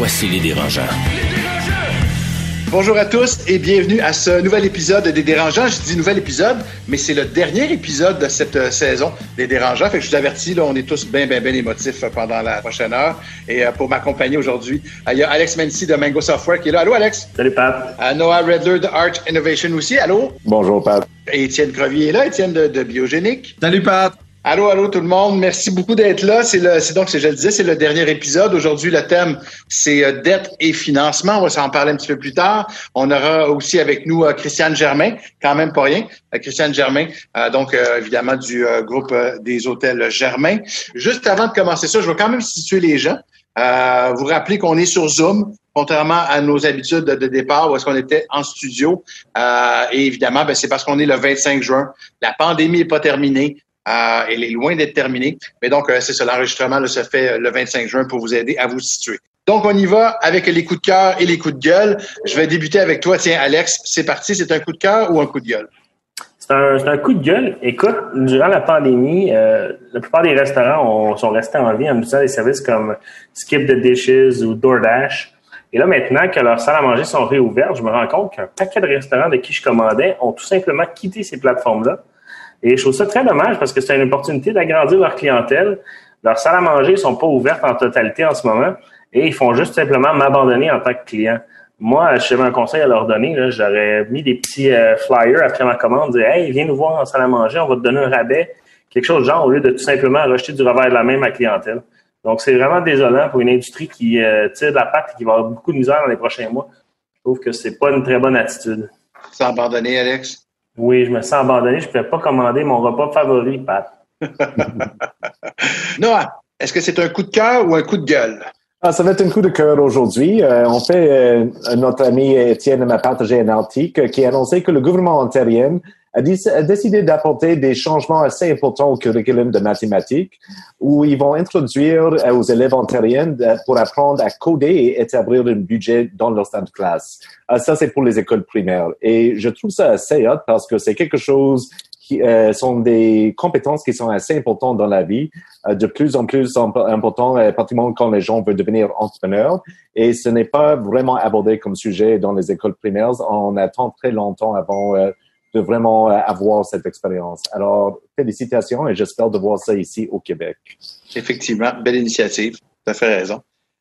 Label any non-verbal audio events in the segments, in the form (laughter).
Voici les dérangeants. Bonjour à tous et bienvenue à ce nouvel épisode des Dérangeants. Je dis nouvel épisode, mais c'est le dernier épisode de cette euh, saison des Dérangeants. Fait que je vous avertis, là, on est tous bien, bien, bien émotifs euh, pendant la prochaine heure. Et euh, pour m'accompagner aujourd'hui, il y a Alex Mency de Mango Software qui est là. Allô, Alex? Salut, Pat. Noah Redler de Arch Innovation aussi. Allô? Bonjour, Pat. Et Étienne Crevier est là. Étienne de, de Biogénique. Salut, Pat. Allô, allô tout le monde. Merci beaucoup d'être là. C'est le, c'est donc, je le disais, c'est le dernier épisode. Aujourd'hui, le thème, c'est euh, dette et financement. On va s'en parler un petit peu plus tard. On aura aussi avec nous euh, Christiane Germain, quand même pas rien. Euh, Christiane Germain, euh, donc euh, évidemment du groupe des hôtels Germain. Juste avant de commencer ça, je vais quand même situer les gens. Euh, vous rappeler qu'on est sur Zoom, contrairement à nos habitudes de, de départ où est-ce qu'on était en studio. Euh, et évidemment, ben, c'est parce qu'on est le 25 juin. La pandémie n'est pas terminée. Euh, elle est loin d'être terminée. Mais donc, euh, c'est ça, l'enregistrement se fait euh, le 25 juin pour vous aider à vous situer. Donc, on y va avec les coups de cœur et les coups de gueule. Je vais débuter avec toi. Tiens, Alex, c'est parti. C'est un coup de cœur ou un coup de gueule? C'est un, coup de gueule. Écoute, durant la pandémie, la plupart des restaurants ont- sont restés en vie en utilisant des services comme Skip the Dishes ou DoorDash. Et là, maintenant que leurs salles à manger sont réouvertes, je me rends compte qu'un paquet de restaurants de qui je commandais ont tout simplement quitté ces plateformes-là. Et je trouve ça très dommage parce que c'est une opportunité d'agrandir leur clientèle. Leurs salles à manger sont pas ouvertes en totalité en ce moment et ils font juste simplement m'abandonner en tant que client. Moi, si j'avais un conseil à leur donner, j'aurais mis des petits euh, flyers après ma commande, dire Hey, viens nous voir en salle à manger, on va te donner un rabais, quelque chose de genre, au lieu de tout simplement rejeter du revers de la main ma clientèle. Donc, c'est vraiment désolant pour une industrie qui euh, tire de la patte et qui va avoir beaucoup de misère dans les prochains mois. Je trouve que c'est pas une très bonne attitude. Sans abandonner, Alex? Oui, je me sens abandonné. Je ne pouvais pas commander mon repas favori, Pat. (laughs) Noah, est-ce que c'est un coup de cœur ou un coup de gueule? Ah, ça va être un coup de cœur aujourd'hui. Euh, en fait, euh, notre ami Étienne m'a partagé un article qui annonçait que le gouvernement ontarien a, décidé d'apporter des changements assez importants au curriculum de mathématiques où ils vont introduire euh, aux élèves ontariens euh, pour apprendre à coder et établir un budget dans leur salle de classe. Ah, ça, c'est pour les écoles primaires. Et je trouve ça assez hot parce que c'est quelque chose qui euh, sont des compétences qui sont assez importantes dans la vie, euh, de plus en plus imp- important, euh, particulièrement quand les gens veulent devenir entrepreneurs. Et ce n'est pas vraiment abordé comme sujet dans les écoles primaires. On attend très longtemps avant euh, de vraiment euh, avoir cette expérience. Alors, félicitations et j'espère de voir ça ici au Québec. Effectivement, belle initiative. Tu as fait raison.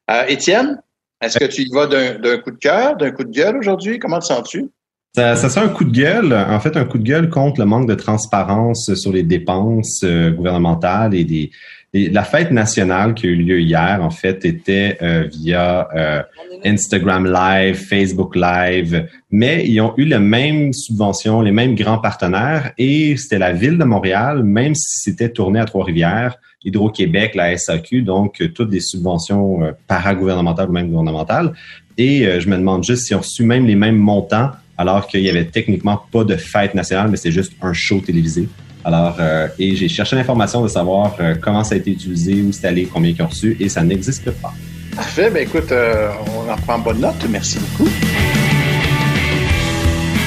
Euh, Étienne, est-ce que tu y vas d'un d'un coup de cœur, d'un coup de gueule aujourd'hui? Comment te sens-tu? Ça, ça sent un coup de gueule, en fait, un coup de gueule contre le manque de transparence sur les dépenses euh, gouvernementales et des, la fête nationale qui a eu lieu hier, en fait, était euh, via euh, Instagram Live, Facebook Live, mais ils ont eu les mêmes subventions, les mêmes grands partenaires et c'était la ville de Montréal, même si c'était tourné à Trois-Rivières, Hydro-Québec, la SAQ, donc euh, toutes des subventions euh, paragouvernementales ou même gouvernementales. Et euh, je me demande juste si on reçu même les mêmes montants alors qu'il y avait techniquement pas de fête nationale, mais c'est juste un show télévisé. Alors, euh, et j'ai cherché l'information de savoir euh, comment ça a été utilisé, où c'est allé, combien ils ont reçu, et ça n'existe pas. Parfait. Ben écoute, euh, on en prend bonne note. Merci beaucoup.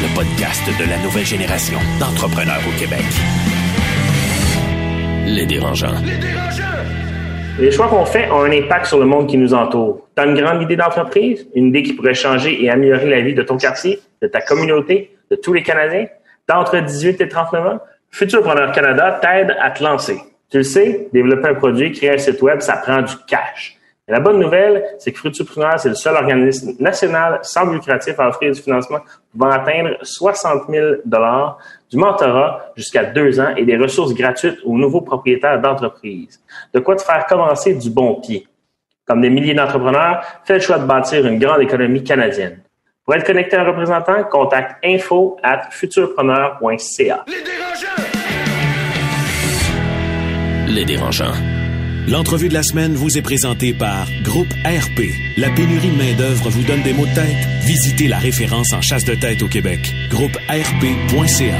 Le podcast de la nouvelle génération d'entrepreneurs au Québec. Les dérangeants. Les choix qu'on fait ont un impact sur le monde qui nous entoure. Tu as une grande idée d'entreprise, une idée qui pourrait changer et améliorer la vie de ton quartier, de ta communauté, de tous les Canadiens? T'as entre 18 et 39 ans? Futurpreneur Canada t'aide à te lancer. Tu le sais, développer un produit, créer un site web, ça prend du cash. Et la bonne nouvelle, c'est que Futurpreneur, c'est le seul organisme national sans lucratif à offrir du financement pouvant atteindre 60 000 du mentorat jusqu'à deux ans et des ressources gratuites aux nouveaux propriétaires d'entreprises. De quoi te faire commencer du bon pied. Comme des milliers d'entrepreneurs, fais le choix de bâtir une grande économie canadienne. Pour être connecté à un représentant, contacte info at futurpreneur.ca. Les dérangeants. L'entrevue de la semaine vous est présentée par Groupe RP. La pénurie de main-d'œuvre vous donne des maux de tête? Visitez la référence en chasse de tête au Québec. Groupe ARP.ca.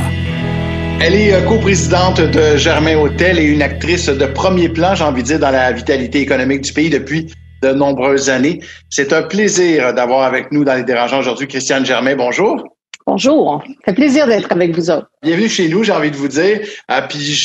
Elle est euh, coprésidente de Germain Hôtel et une actrice de premier plan, j'ai envie de dire, dans la vitalité économique du pays depuis de nombreuses années. C'est un plaisir d'avoir avec nous dans les dérangeants aujourd'hui Christiane Germain. Bonjour. Bonjour. Ça fait plaisir d'être avec vous autres. Bienvenue chez nous, j'ai envie de vous dire. Ah, puis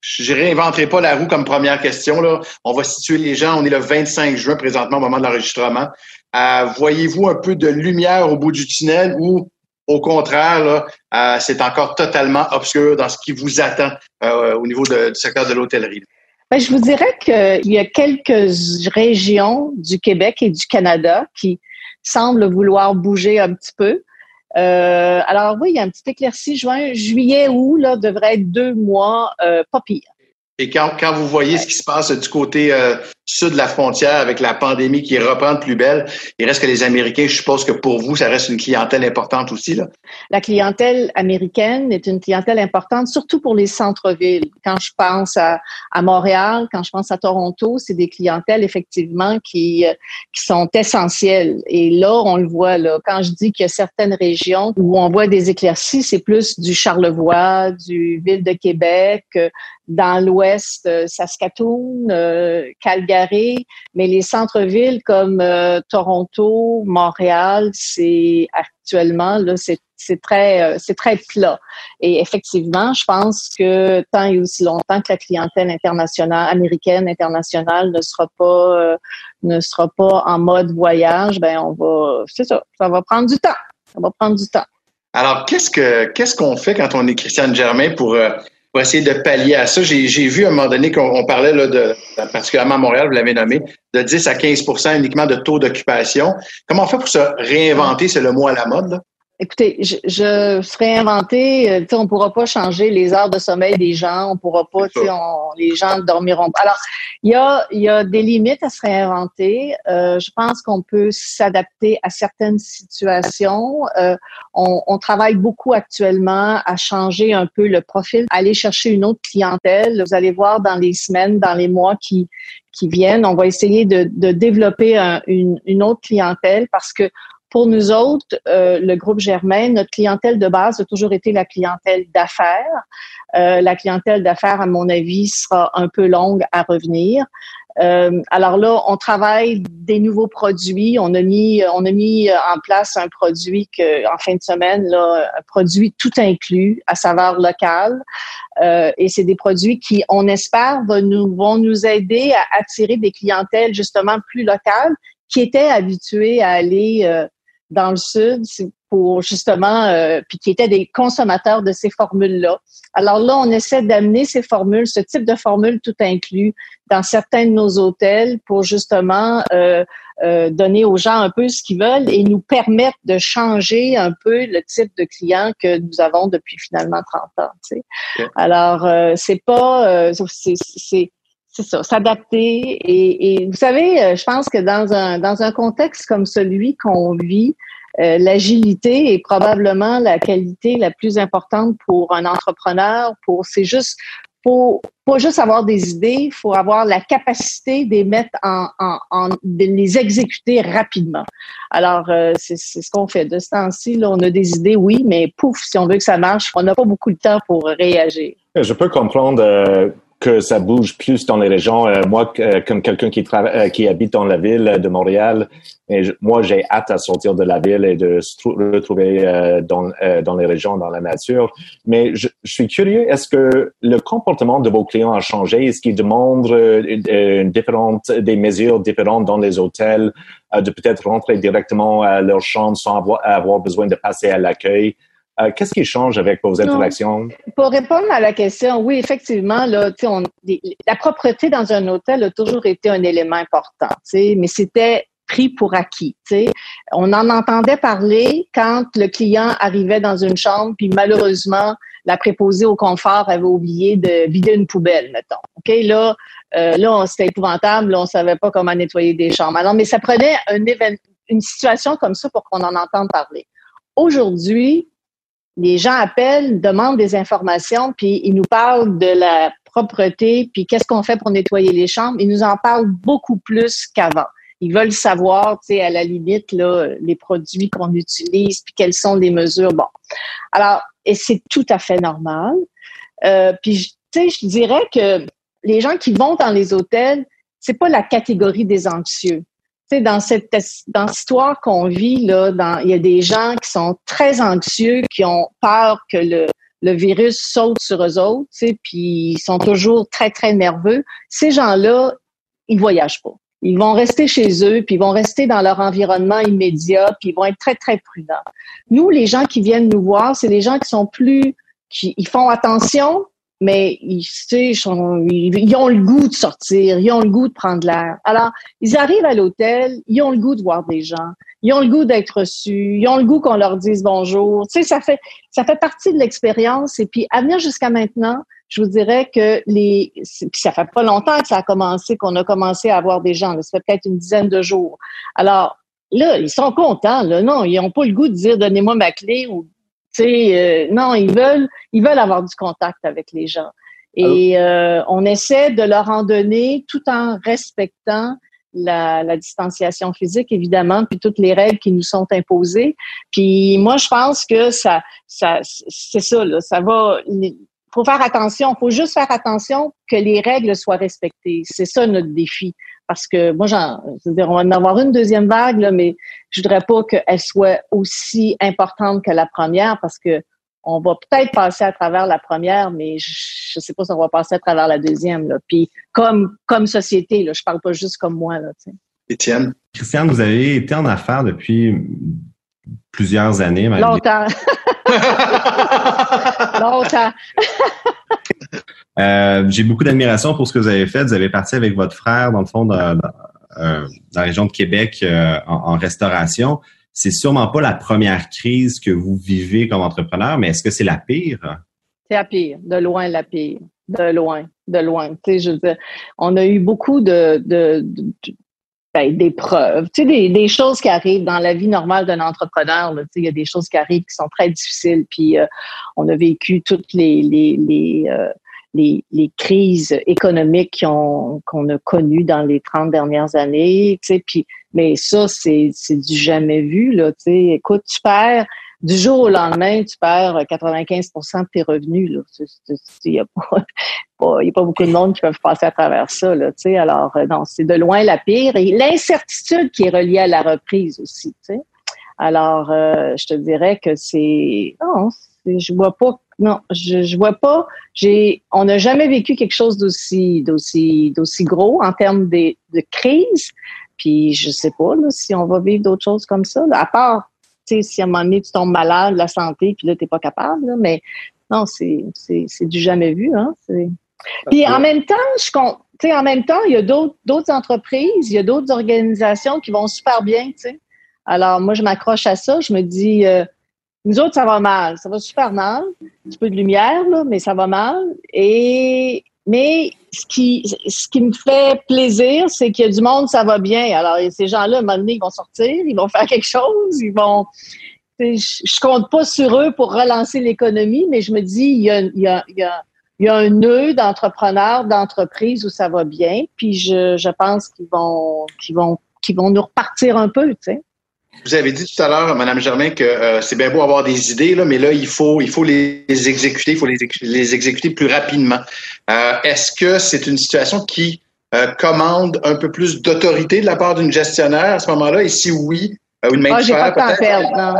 je réinventerai pas la roue comme première question. Là. On va situer les gens. On est le 25 juin présentement au moment de l'enregistrement. Euh, voyez-vous un peu de lumière au bout du tunnel ou au contraire, euh, c'est encore totalement obscur dans ce qui vous attend euh, au niveau du secteur de l'hôtellerie? Ben, je vous dirais qu'il y a quelques régions du Québec et du Canada qui semblent vouloir bouger un petit peu. Euh, alors oui, il y a un petit éclairci. Juin, juillet, août, là, devrait être deux mois euh, pas pire. Et quand, quand vous voyez ce qui se passe du côté euh, sud de la frontière avec la pandémie qui reprend de plus belle, il reste que les Américains, je suppose que pour vous, ça reste une clientèle importante aussi. Là. La clientèle américaine est une clientèle importante, surtout pour les centres-villes. Quand je pense à, à, Montréal, quand je pense à Toronto, c'est des clientèles effectivement qui, euh, qui sont essentielles. Et là, on le voit, là, quand je dis qu'il y a certaines régions où on voit des éclaircies, c'est plus du Charlevoix, du Ville de Québec, euh, dans l'ouest, euh, Saskatoon, euh, Calgary, mais les centres-villes comme euh, Toronto, Montréal, c'est actuellement là, c'est c'est très c'est très plat. Et effectivement, je pense que tant et aussi longtemps que la clientèle internationale américaine internationale ne sera pas ne sera pas en mode voyage, ben on va c'est ça, ça va prendre du temps. Ça va prendre du temps. Alors, qu'est-ce que qu'est-ce qu'on fait quand on est Christiane Germain pour pour essayer de pallier à ça. J'ai vu à un moment donné qu'on parlait, là, de, particulièrement à Montréal, vous l'avez nommé, de 10 à 15% uniquement de taux d'occupation. Comment on fait pour se réinventer, c'est le mot à la mode? Là? Écoutez, je, je serais inventé, euh, on pourra pas changer les heures de sommeil des gens, on pourra pas, on, les gens dormiront pas. Alors, il y a, y a des limites à se réinventer. Euh, je pense qu'on peut s'adapter à certaines situations. Euh, on, on, travaille beaucoup actuellement à changer un peu le profil, aller chercher une autre clientèle. Vous allez voir dans les semaines, dans les mois qui qui viennent, on va essayer de, de développer une, une autre clientèle parce que pour nous autres, euh, le groupe Germain, notre clientèle de base a toujours été la clientèle d'affaires. Euh, la clientèle d'affaires, à mon avis, sera un peu longue à revenir. Euh, alors là, on travaille des nouveaux produits. On a mis, on a mis en place un produit que, en fin de semaine, là, un produit tout inclus à saveur locale. Euh, et c'est des produits qui, on espère, vont nous, vont nous aider à attirer des clientèles justement plus locales qui étaient habituées à aller euh, dans le sud pour justement, euh, puis qui étaient des consommateurs de ces formules-là. Alors là, on essaie d'amener ces formules, ce type de formules tout inclus, dans certains de nos hôtels pour justement euh, euh, donner aux gens un peu ce qu'ils veulent et nous permettre de changer un peu le type de client que nous avons depuis finalement 30 ans. Tu sais. Alors, euh, c'est pas, c'est c'est ça, s'adapter. Et, et, vous savez, euh, je pense que dans un, dans un contexte comme celui qu'on vit, euh, l'agilité est probablement la qualité la plus importante pour un entrepreneur. Pour c'est juste faut pas juste avoir des idées, faut avoir la capacité de les mettre en, en, de les exécuter rapidement. Alors euh, c'est ce qu'on fait de ce temps-ci. On a des idées, oui, mais pouf, si on veut que ça marche, on n'a pas beaucoup de temps pour réagir. Je peux comprendre que ça bouge plus dans les régions. Euh, moi, euh, comme quelqu'un qui travaille, euh, qui habite dans la ville de Montréal, et moi, j'ai hâte à sortir de la ville et de se retrouver dans, dans les régions, dans la nature. Mais je, je suis curieux, est-ce que le comportement de vos clients a changé? Est-ce qu'ils demandent une différente, des mesures différentes dans les hôtels, de peut-être rentrer directement à leur chambre sans avoir, avoir besoin de passer à l'accueil? Euh, qu'est-ce qui change avec vos interactions? Pour répondre à la question, oui, effectivement, là, on, la propreté dans un hôtel a toujours été un élément important, mais c'était pris pour acquis. On en entendait parler quand le client arrivait dans une chambre, puis malheureusement, la préposée au confort avait oublié de vider une poubelle, mettons. OK, là, euh, là, c'était épouvantable, là, on savait pas comment nettoyer des chambres. Alors, mais ça prenait un une situation comme ça pour qu'on en entende parler. Aujourd'hui, les gens appellent, demandent des informations, puis ils nous parlent de la propreté, puis qu'est-ce qu'on fait pour nettoyer les chambres, ils nous en parlent beaucoup plus qu'avant. Ils veulent savoir, tu sais, à la limite, là, les produits qu'on utilise, puis quelles sont les mesures. Bon. Alors, et c'est tout à fait normal. Euh, puis, tu sais, je dirais que les gens qui vont dans les hôtels, c'est pas la catégorie des anxieux. Sais, dans cette dans cette histoire qu'on vit là, dans, il y a des gens qui sont très anxieux, qui ont peur que le le virus saute sur eux autres, puis ils sont toujours très très nerveux. Ces gens-là, ils voyagent pas. Ils vont rester chez eux, puis ils vont rester dans leur environnement immédiat, puis ils vont être très, très prudents. Nous, les gens qui viennent nous voir, c'est les gens qui sont plus, qui ils font attention, mais ils, ils, ont le goût de sortir, ils ont le goût de prendre l'air. Alors, ils arrivent à l'hôtel, ils ont le goût de voir des gens, ils ont le goût d'être reçus, ils ont le goût qu'on leur dise bonjour. Tu sais, ça fait ça fait partie de l'expérience. Et puis, à venir jusqu'à maintenant, je vous dirais que les, ça fait pas longtemps que ça a commencé, qu'on a commencé à avoir des gens. ça fait peut-être une dizaine de jours. Alors là, ils sont contents. Là, non, ils n'ont pas le goût de dire donnez-moi ma clé ou, tu sais, euh, non, ils veulent, ils veulent avoir du contact avec les gens. Et euh, on essaie de leur en donner tout en respectant la, la, distanciation physique, évidemment, puis toutes les règles qui nous sont imposées. Puis moi, je pense que ça, ça c'est ça, là, ça va faut faire attention, faut juste faire attention que les règles soient respectées. C'est ça notre défi. Parce que moi, j'en, je veux dire, on va en avoir une deuxième vague, là, mais je voudrais pas qu'elle soit aussi importante que la première parce que on va peut-être passer à travers la première, mais je, ne sais pas si on va passer à travers la deuxième. Là. Puis comme comme société, là, je parle pas juste comme moi. Là, Étienne? Christiane, vous avez été en affaires depuis plusieurs années. Longtemps. (laughs) (laughs) Longtemps. (laughs) Euh, j'ai beaucoup d'admiration pour ce que vous avez fait. Vous avez parti avec votre frère, dans le fond, dans, euh, la région de Québec euh, en, restauration. C'est sûrement pas la première crise que vous vivez comme entrepreneur, mais est-ce que c'est la pire? C'est la pire, de loin la pire, de loin, de loin. Tu sais, je veux dire, on a eu beaucoup de, de, ben, des preuves, tu sais, des, des, choses qui arrivent dans la vie normale d'un entrepreneur. tu sais, il y a des choses qui arrivent qui sont très difficiles. Puis euh, on a vécu toutes les les les, euh, les, crises économiques qu'on a connues dans les 30 dernières années. Tu sais, puis mais ça c'est c'est du jamais vu là. Tu sais, écoute, tu du jour au lendemain, tu perds 95% de tes revenus. Il n'y a, pas, (laughs) a pas beaucoup de monde qui peuvent passer à travers ça. Là, alors, euh, non, c'est de loin la pire. Et l'incertitude qui est reliée à la reprise aussi. sais. Alors, euh, je te dirais que c'est... Non, je vois pas... Non, je, vois pas. J'ai, on n'a jamais vécu quelque chose d'aussi, d'aussi, d'aussi gros en termes de, de crise. Puis je sais pas là, si on va vivre d'autres choses comme ça. à part si à un moment donné, tu tombes malade, la santé, puis là, tu n'es pas capable. mais non, c'est, du jamais vu. Hein, puis en même temps, je en même temps, il y a d'autres, entreprises, il y a d'autres organisations qui vont super bien. Alors, moi, je m'accroche à ça. Je me dis, euh, nous autres, ça va mal. Ça va super mal. Un petit peu de lumière, là, mais ça va mal. Et mais ce qui, ce qui me fait plaisir, c'est qu'il y a du monde, ça va bien. Alors, ces gens-là, à un moment donné, ils vont sortir, ils vont (laughs) faire quelque chose, ils vont. Je, compte pas sur eux pour relancer l'économie, mais je me dis, il y a, il y a, il y a, il y a un nœud d'entrepreneurs, d'entreprises où ça va bien. Puis je, je pense qu'ils vont, qu'ils vont, qu'ils vont nous repartir un peu, tu sais. Vous avez dit tout à l'heure, Madame Germain, que euh, c'est bien beau avoir des idées, là, mais là, il faut, il faut les exécuter, il faut les, les exécuter plus rapidement. Euh, est-ce que c'est une situation qui euh, commande un peu plus d'autorité de la part d'une gestionnaire à ce moment-là? Et si oui, une main ah, de fer, peut-être? Non,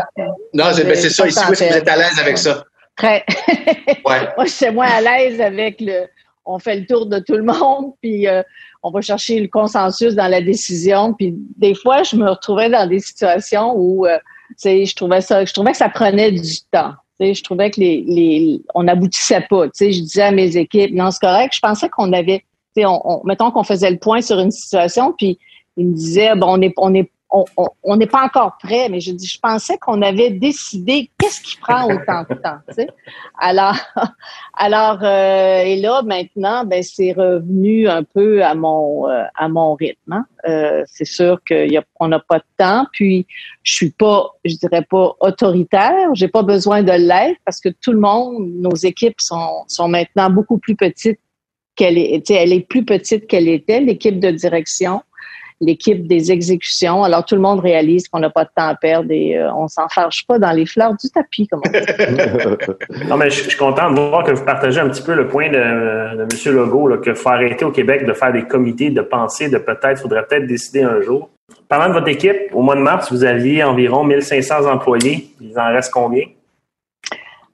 non c'est ben, ça. Ici, oui, vous êtes à l'aise avec ça? Très. ouais. (laughs) Moi, je suis moins à l'aise avec le... On fait le tour de tout le monde, puis on va chercher le consensus dans la décision. Puis des fois, je me retrouvais dans des situations où, euh, je trouvais ça, je trouvais que ça prenait du temps. je trouvais que les, les, on n'aboutissait pas. je disais à mes équipes, non, c'est correct. Je pensais qu'on avait, on, on, mettons qu'on faisait le point sur une situation, puis ils me disaient, bon, on est, on est on n'est pas encore prêt, mais je dis, je pensais qu'on avait décidé qu'est-ce qui prend autant de temps. Alors, (laughs) alors euh, et là maintenant, ben c'est revenu un peu à mon euh, à mon rythme. Hein. Euh, c'est sûr qu'on n'a pas de temps, puis je suis pas, je dirais pas autoritaire. J'ai pas besoin de l'aide parce que tout le monde, nos équipes sont sont maintenant beaucoup plus petites qu'elle est, elle est plus petite qu'elle était, l'équipe de direction l'équipe des exécutions. Alors, tout le monde réalise qu'on n'a pas de temps à perdre et euh, on s'en fâche pas dans les fleurs du tapis, comme on dit. (laughs) non, mais je, suis content de voir que vous partagez un petit peu le point de, de M. Legault, qu'il faut arrêter au Québec de faire des comités, de penser, de peut-être, faudrait peut-être décider un jour. Parlant de votre équipe, au mois de mars, vous aviez environ 1500 employés. Il en reste combien?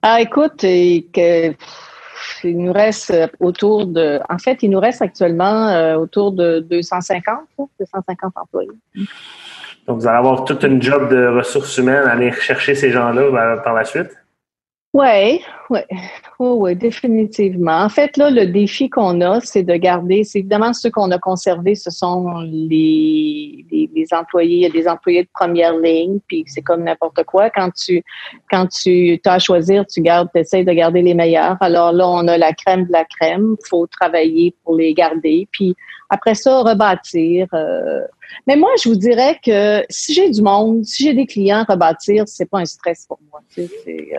Ah, écoute, que, il nous reste autour de, en fait, il nous reste actuellement euh, autour de 250, 250 employés. Donc, vous allez avoir toute une job de ressources humaines à aller chercher ces gens-là par la suite? Oui, oui, oh, oui, définitivement. En fait, là, le défi qu'on a, c'est de garder, c'est évidemment ceux qu'on a conservés, ce sont les, les, employés, il y a des employés de première ligne, puis c'est comme n'importe quoi. Quand tu quand tu as à choisir, tu gardes, essaies de garder les meilleurs. Alors là, on a la crème de la crème, faut travailler pour les garder, puis après ça, rebâtir. Euh. Mais moi, je vous dirais que si j'ai du monde, si j'ai des clients, rebâtir, c'est pas un stress pour moi. Tu sais,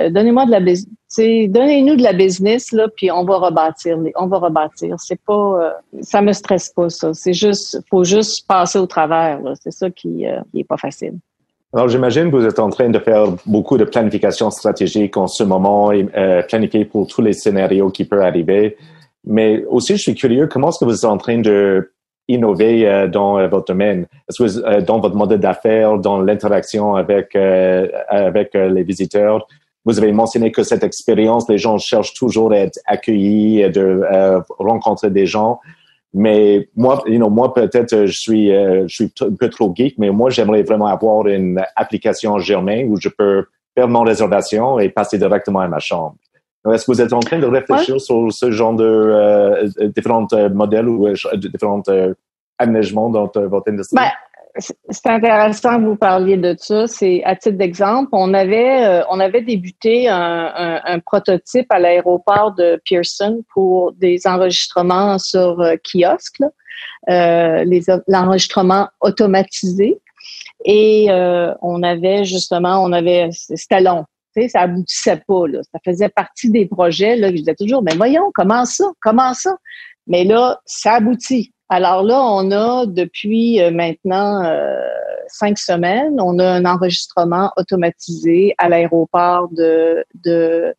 euh, donnez-moi de la business, donnez-nous de la business là, puis on va rebâtir, on va rebâtir. C'est pas, euh, ça me stresse pas ça. C'est juste, faut juste passer au travers. C'est ça qui, euh, qui est pas facile. Alors, j'imagine que vous êtes en train de faire beaucoup de planification stratégique en ce moment et euh, planifier pour tous les scénarios qui peuvent arriver. Mais aussi, je suis curieux, comment est-ce que vous êtes en train de innover dans votre domaine? Est-ce que dans votre modèle d'affaires, dans l'interaction avec avec les visiteurs, vous avez mentionné que cette expérience, les gens cherchent toujours à être accueillis, et de euh, rencontrer des gens. Mais moi, you know, moi peut-être je suis, euh, je suis un peu trop geek, mais moi j'aimerais vraiment avoir une application Germain où je peux faire mon réservation et passer directement à ma chambre. Est-ce que vous êtes en train de réfléchir sur ce genre de euh, différents modèles ou différents aménagements dans votre industrie? Ben, c'est intéressant que vous parliez de ça. C'est à titre d'exemple, on avait euh, on avait débuté un, un, prototype à l'aéroport de Pearson pour des enregistrements sur euh, kiosque, euh, l'enregistrement automatisé. Et euh, on avait justement, on avait c'était long. Ça aboutissait pas. Là. Ça faisait partie des projets. Là, je disais toujours, mais voyons, comment ça? Comment ça? Mais là, ça aboutit. Alors là, on a depuis euh, maintenant euh, cinq semaines, on a un enregistrement automatisé à l'aéroport de, de,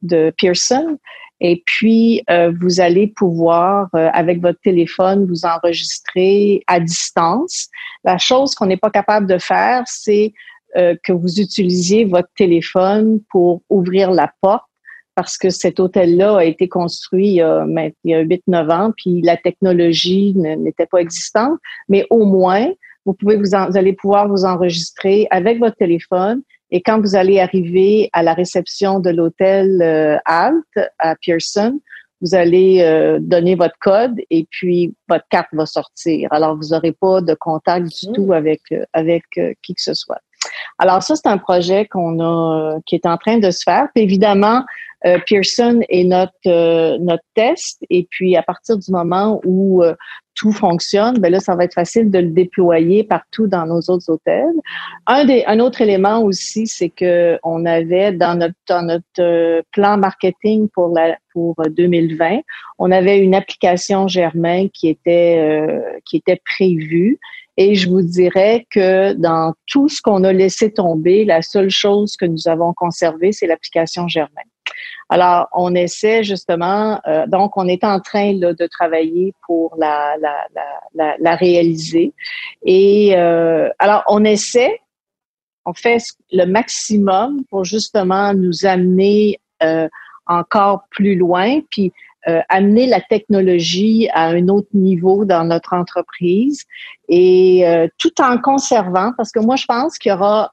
de Pearson. Et puis, euh, vous allez pouvoir, avec votre téléphone, vous enregistrer à distance. La chose qu'on n'est pas capable de faire, c'est que vous utilisiez votre téléphone pour ouvrir la porte parce que cet hôtel-là a été construit il y a, il y a 8-9 ans, puis la technologie n'était pas existante, mais au moins, vous pouvez vous, allez pouvoir vous enregistrer avec votre téléphone et quand vous allez arriver à la réception de l'hôtel euh, Alt à Pearson, vous allez euh, donner votre code et puis votre carte va sortir. Alors vous n'aurez pas de contact du mmh. tout avec euh, avec qui que ce soit. Alors ça c'est un projet qu'on a qui est en train de se faire. Puis évidemment, euh, Pearson est notre euh, notre test et puis à partir du moment où euh, tout fonctionne, ben là ça va être facile de le déployer partout dans nos autres hôtels. Un des un autre élément aussi, c'est que on avait dans notre dans notre plan marketing pour la pour 2020, on avait une application Germain qui était qui était prévue et je vous dirais que dans tout ce qu'on a laissé tomber, la seule chose que nous avons conservé, c'est l'application Germain. Alors, on essaie justement, euh, donc on est en train là, de travailler pour la, la, la, la réaliser. Et euh, alors, on essaie, on fait le maximum pour justement nous amener euh, encore plus loin, puis amener la technologie à un autre niveau dans notre entreprise et tout en conservant, parce que moi je pense qu'il y aura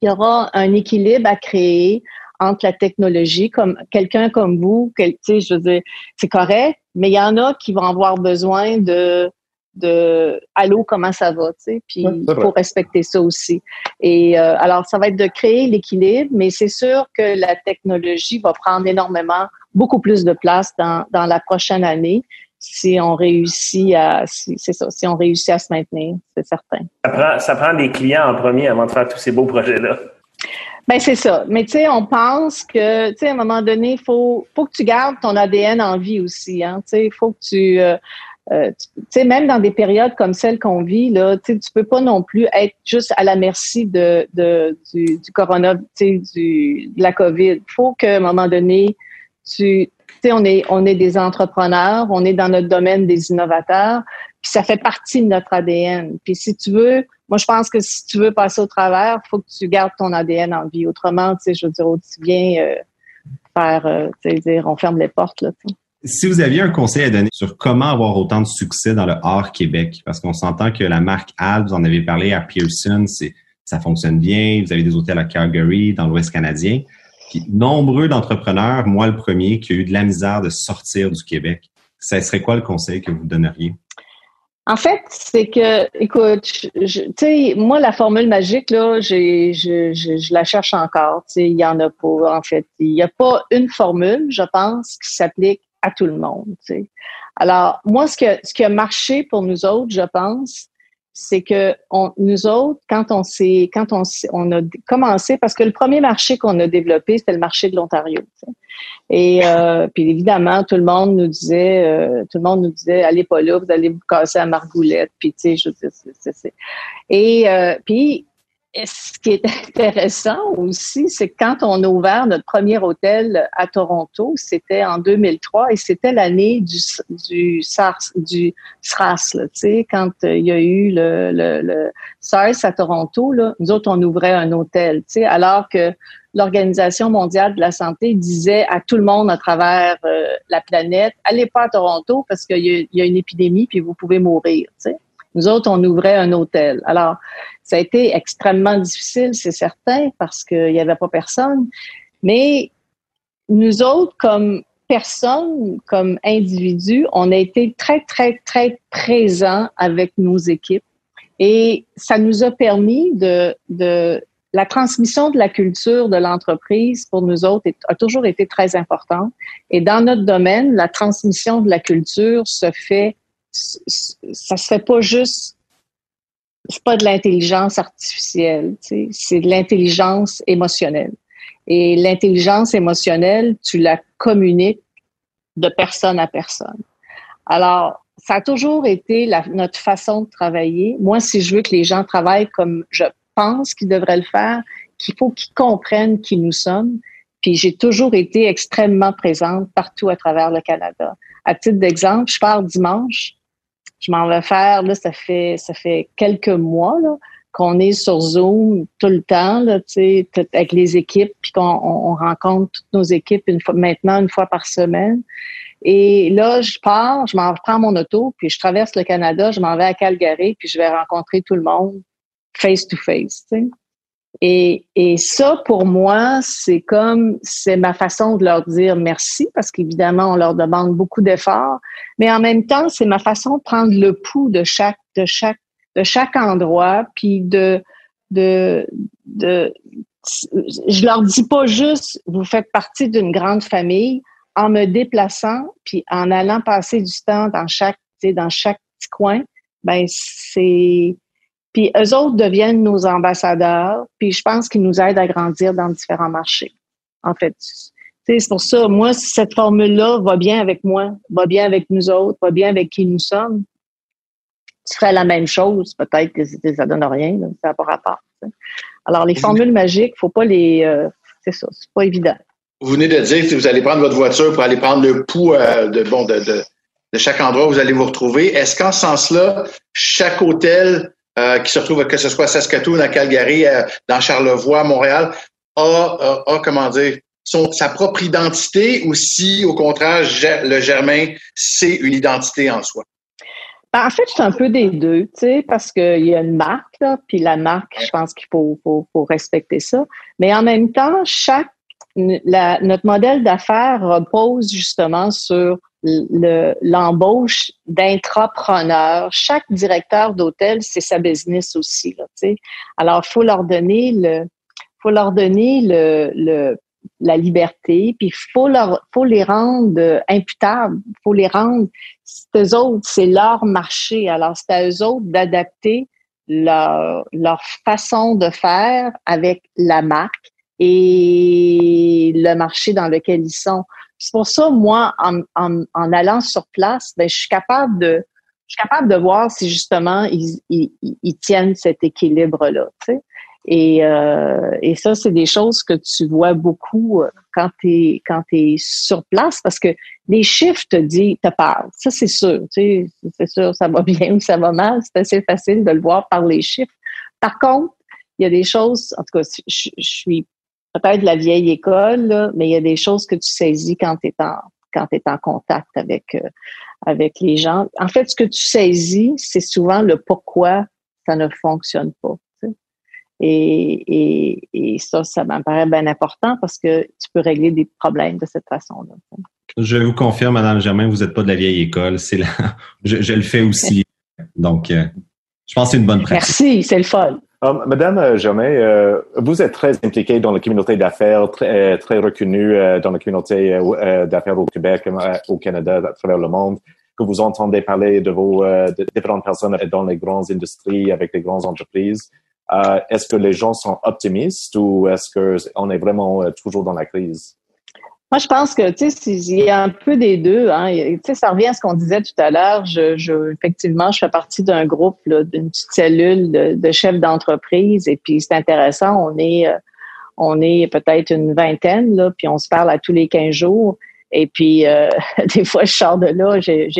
il y aura un équilibre à créer entre la technologie, comme quelqu'un comme vous, tu sais, je veux dire, c'est correct, mais il y en a qui vont avoir besoin de de allô comment ça va tu sais puis il faut respecter ça aussi. Et euh, alors ça va être de créer l'équilibre mais c'est sûr que la technologie va prendre énormément beaucoup plus de place dans, dans la prochaine année si on réussit à c'est ça si on réussit à se maintenir c'est certain. Ça prend ça prend des clients en premier avant de faire tous ces beaux projets là Ben c'est ça. Mais tu sais, on pense que, tu sais, à un moment donné, il faut, faut que tu gardes ton ADN en vie aussi. Hein. Tu sais, il faut que tu, euh, euh, tu sais, même dans des périodes comme celle qu'on vit, là, tu tu peux pas non plus être juste à la merci de, de du, du corona, tu du, de la COVID. Il faut qu'à un moment donné, tu, tu sais, on est, on est des entrepreneurs, on est dans notre domaine des innovateurs, puis ça fait partie de notre ADN. Puis si tu veux, moi, je pense que si tu veux passer au travers, faut que tu gardes ton ADN en vie. Autrement, tu je veux dire, aussi bien euh, faire, euh, tu on ferme les portes, là. Si vous aviez un conseil à donner sur comment avoir autant de succès dans le hors Québec, parce qu'on s'entend que la marque Al, vous en avez parlé à Pearson, c'est ça fonctionne bien. Vous avez des hôtels à Calgary, dans l'Ouest canadien. Puis nombreux d'entrepreneurs, moi le premier, qui a eu de la misère de sortir du Québec. Ça serait quoi le conseil que vous donneriez? En fait, c'est que, écoute, tu sais, moi, la formule magique, là, je, je, je, la cherche encore. Tu sais, il y en a pas, en fait. Il n'y a pas une formule, je pense, qui s'applique à tout le monde. Tu sais. Alors, moi, ce, que, ce qui a marché pour nous autres, je pense, c'est que on, nous autres, quand on s'est, quand on, on a commencé, parce que le premier marché qu'on a développé, c'était le marché de l'Ontario. Et euh, (laughs) puis évidemment, tout le monde nous disait, euh, tout le monde nous disait, allez pas là, vous allez vous casser à Margoulette. Puis tu sais, je c'est, Et euh, puis ce qui est (laughs) intéressant aussi, c'est que quand on a ouvert notre premier hôtel à Toronto, c'était en 2003 et c'était l'année du, du SARS, du SRAS, sais, quand euh, il y a eu le, SARS à Toronto, là, nous autres, on ouvrait un hôtel, alors que l'Organisation mondiale de la santé disait à tout le monde à travers euh, la planète, allez pas à Toronto parce qu'il y, y, a une épidémie puis vous pouvez mourir, tu sais. Nous autres, on ouvrait un hôtel. Alors, ça a été extrêmement difficile, c'est certain, parce qu'il n'y avait pas personne. Mais nous autres, comme personnes, comme individus, on a été très, très, très présents avec nos équipes. Et ça nous a permis de, de la transmission de la culture de l'entreprise pour nous autres a toujours été très importante. Et dans notre domaine, la transmission de la culture se fait ça se fait pas juste c'est pas de l'intelligence artificielle, c'est de l'intelligence émotionnelle. Et l'intelligence émotionnelle, tu la communiques de personne à personne. Alors, ça a toujours été notre façon de travailler. Moi, si je veux que les gens travaillent comme je pense qu'ils devraient le faire, qu'il faut qu'ils comprennent qui nous sommes. Puis j'ai toujours été extrêmement présente partout à travers le Canada. À titre d'exemple, je pars dimanche je m'en vais faire, là, ça fait, ça fait quelques mois, là, qu'on est sur Zoom tout le temps, là, avec les équipes, puis qu'on on, rencontre toutes nos équipes une fois, maintenant une fois par semaine. Et là, je pars, je m'en prends mon auto, puis je traverse le Canada, je m'en vais à Calgary, puis je vais rencontrer tout le monde face to face. Et, et ça, pour moi, c'est comme, c'est ma façon de leur dire merci parce qu'évidemment, on leur demande beaucoup d'efforts, mais en même temps, c'est ma façon de prendre le pouls de chaque, de chaque, de chaque endroit, puis de, de, de, je leur dis pas juste, vous faites partie d'une grande famille en me déplaçant, puis en allant passer du temps dans chaque, dans chaque petit coin, ben c'est puis eux autres deviennent nos ambassadeurs, puis je pense qu'ils nous aident à grandir dans différents marchés. En fait, c'est pour ça, moi, si cette formule-là va bien avec moi, va bien avec nous autres, va bien avec qui nous sommes, tu ferais la même chose, peut-être que ça donne rien, ça n'a pas rapport. Alors, les formules magiques, faut pas les... Euh, c'est ça, c'est pas évident. Vous venez de dire que vous allez prendre votre voiture pour aller prendre le pouls euh, de, bon, de, de, de chaque endroit où vous allez vous retrouver. Est-ce qu'en ce sens-là, chaque hôtel euh, qui se retrouve, que ce soit à Saskatoon, à Calgary, euh, dans Charlevoix, Montréal, a, a, comment dire, son, sa propre identité ou si, au contraire, le Germain, c'est une identité en soi? Ben, en fait, c'est un peu des deux, tu sais, parce qu'il y a une marque, là, puis la marque, je pense qu'il faut, faut, faut, respecter ça. Mais en même temps, chaque notre modèle d'affaires repose justement sur l'embauche d'intrapreneurs. Chaque directeur d'hôtel, c'est sa business aussi. Alors, faut leur donner le, faut leur donner le, le la liberté, puis faut leur, faut les rendre imputables, faut les rendre, c'est autres, c'est leur marché. Alors, c'est à eux autres d'adapter leur façon de faire avec la marque et le marché dans lequel ils sont. C'est pour ça, moi, en, en, en, allant sur place, ben, je suis capable de, je suis capable de voir si justement ils, ils, ils tiennent cet équilibre-là. Tu sais. Et, euh, et ça, c'est des choses que tu vois beaucoup euh, quand tu es, quand es sur place parce que les chiffres te disent, te parlent. Ça, c'est sûr. Tu sais, c'est sûr, ça va bien ou ça va mal. C'est assez facile de le voir par les chiffres. Par contre, il y a des choses, en tout cas, je, je suis peut-être de la vieille école, là, mais il y a des choses que tu saisis quand tu es en quand tu es en contact avec euh, avec les gens. En fait, ce que tu saisis, c'est souvent le pourquoi ça ne fonctionne pas. Et, et, et ça, ça me paraît bien important parce que tu peux régler des problèmes de cette façon-là. Je vous confirme, Madame Germain, vous n'êtes pas de la vieille école. C'est là, (laughs) je, je, le fais aussi. Donc, euh, je pense que c'est une bonne pratique. Merci, c'est le fun. Um, Madame Germain, euh, vous êtes très impliquée dans la communauté d'affaires, très, euh, très reconnue euh, dans la communauté euh, d'affaires au Québec, au Canada, à travers le monde. Que vous entendez parler de vos de différentes personnes dans les grandes industries, avec les grandes entreprises. Euh, est-ce que les gens sont optimistes ou est-ce qu'on est vraiment euh, toujours dans la crise? Moi, je pense que tu sais, il y a un peu des deux. Hein. Tu sais, ça revient à ce qu'on disait tout à l'heure. Je, je, effectivement, je fais partie d'un groupe, d'une petite cellule de, de chefs d'entreprise, et puis c'est intéressant. On est, euh, on est peut-être une vingtaine, là, puis on se parle à tous les 15 jours. Et puis, euh, (laughs) des fois, je sors de là, j'ai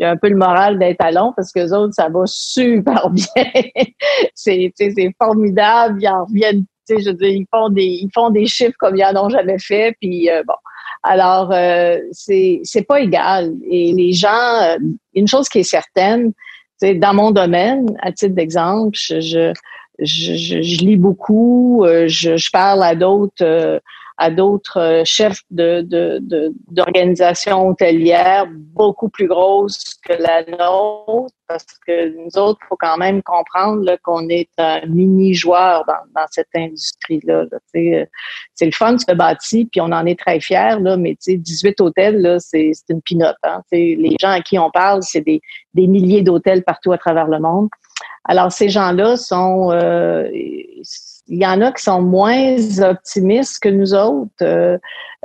j'ai un peu le moral d'être à long parce que les autres, ça va super (laughs) bien. c'est, c'est formidable. Ils en reviennent, je veux ils font des, ils font des chiffres comme ils en ont jamais fait. Puis euh, bon, alors euh, c'est, c'est pas égal. Et les gens, euh, une chose qui est certaine, dans mon domaine, à titre d'exemple, je, je, je, je lis beaucoup, je parle à d'autres à d'autres euh, chefs de, d'organisations hôtelières beaucoup plus grosses que la nôtre, parce que nous autres, il faut quand même comprendre qu'on est un mini-joueur dans, cette industrie-là. Euh, c'est le fun, se bâti, puis on en est très fiers, là, mais 18 hôtels, là, c'est, une pinote. Hein, les gens à qui on parle, c'est des, des milliers d'hôtels partout à travers le monde. Alors, ces gens-là sont... Euh, il y en a qui sont moins optimistes que nous autres. Euh,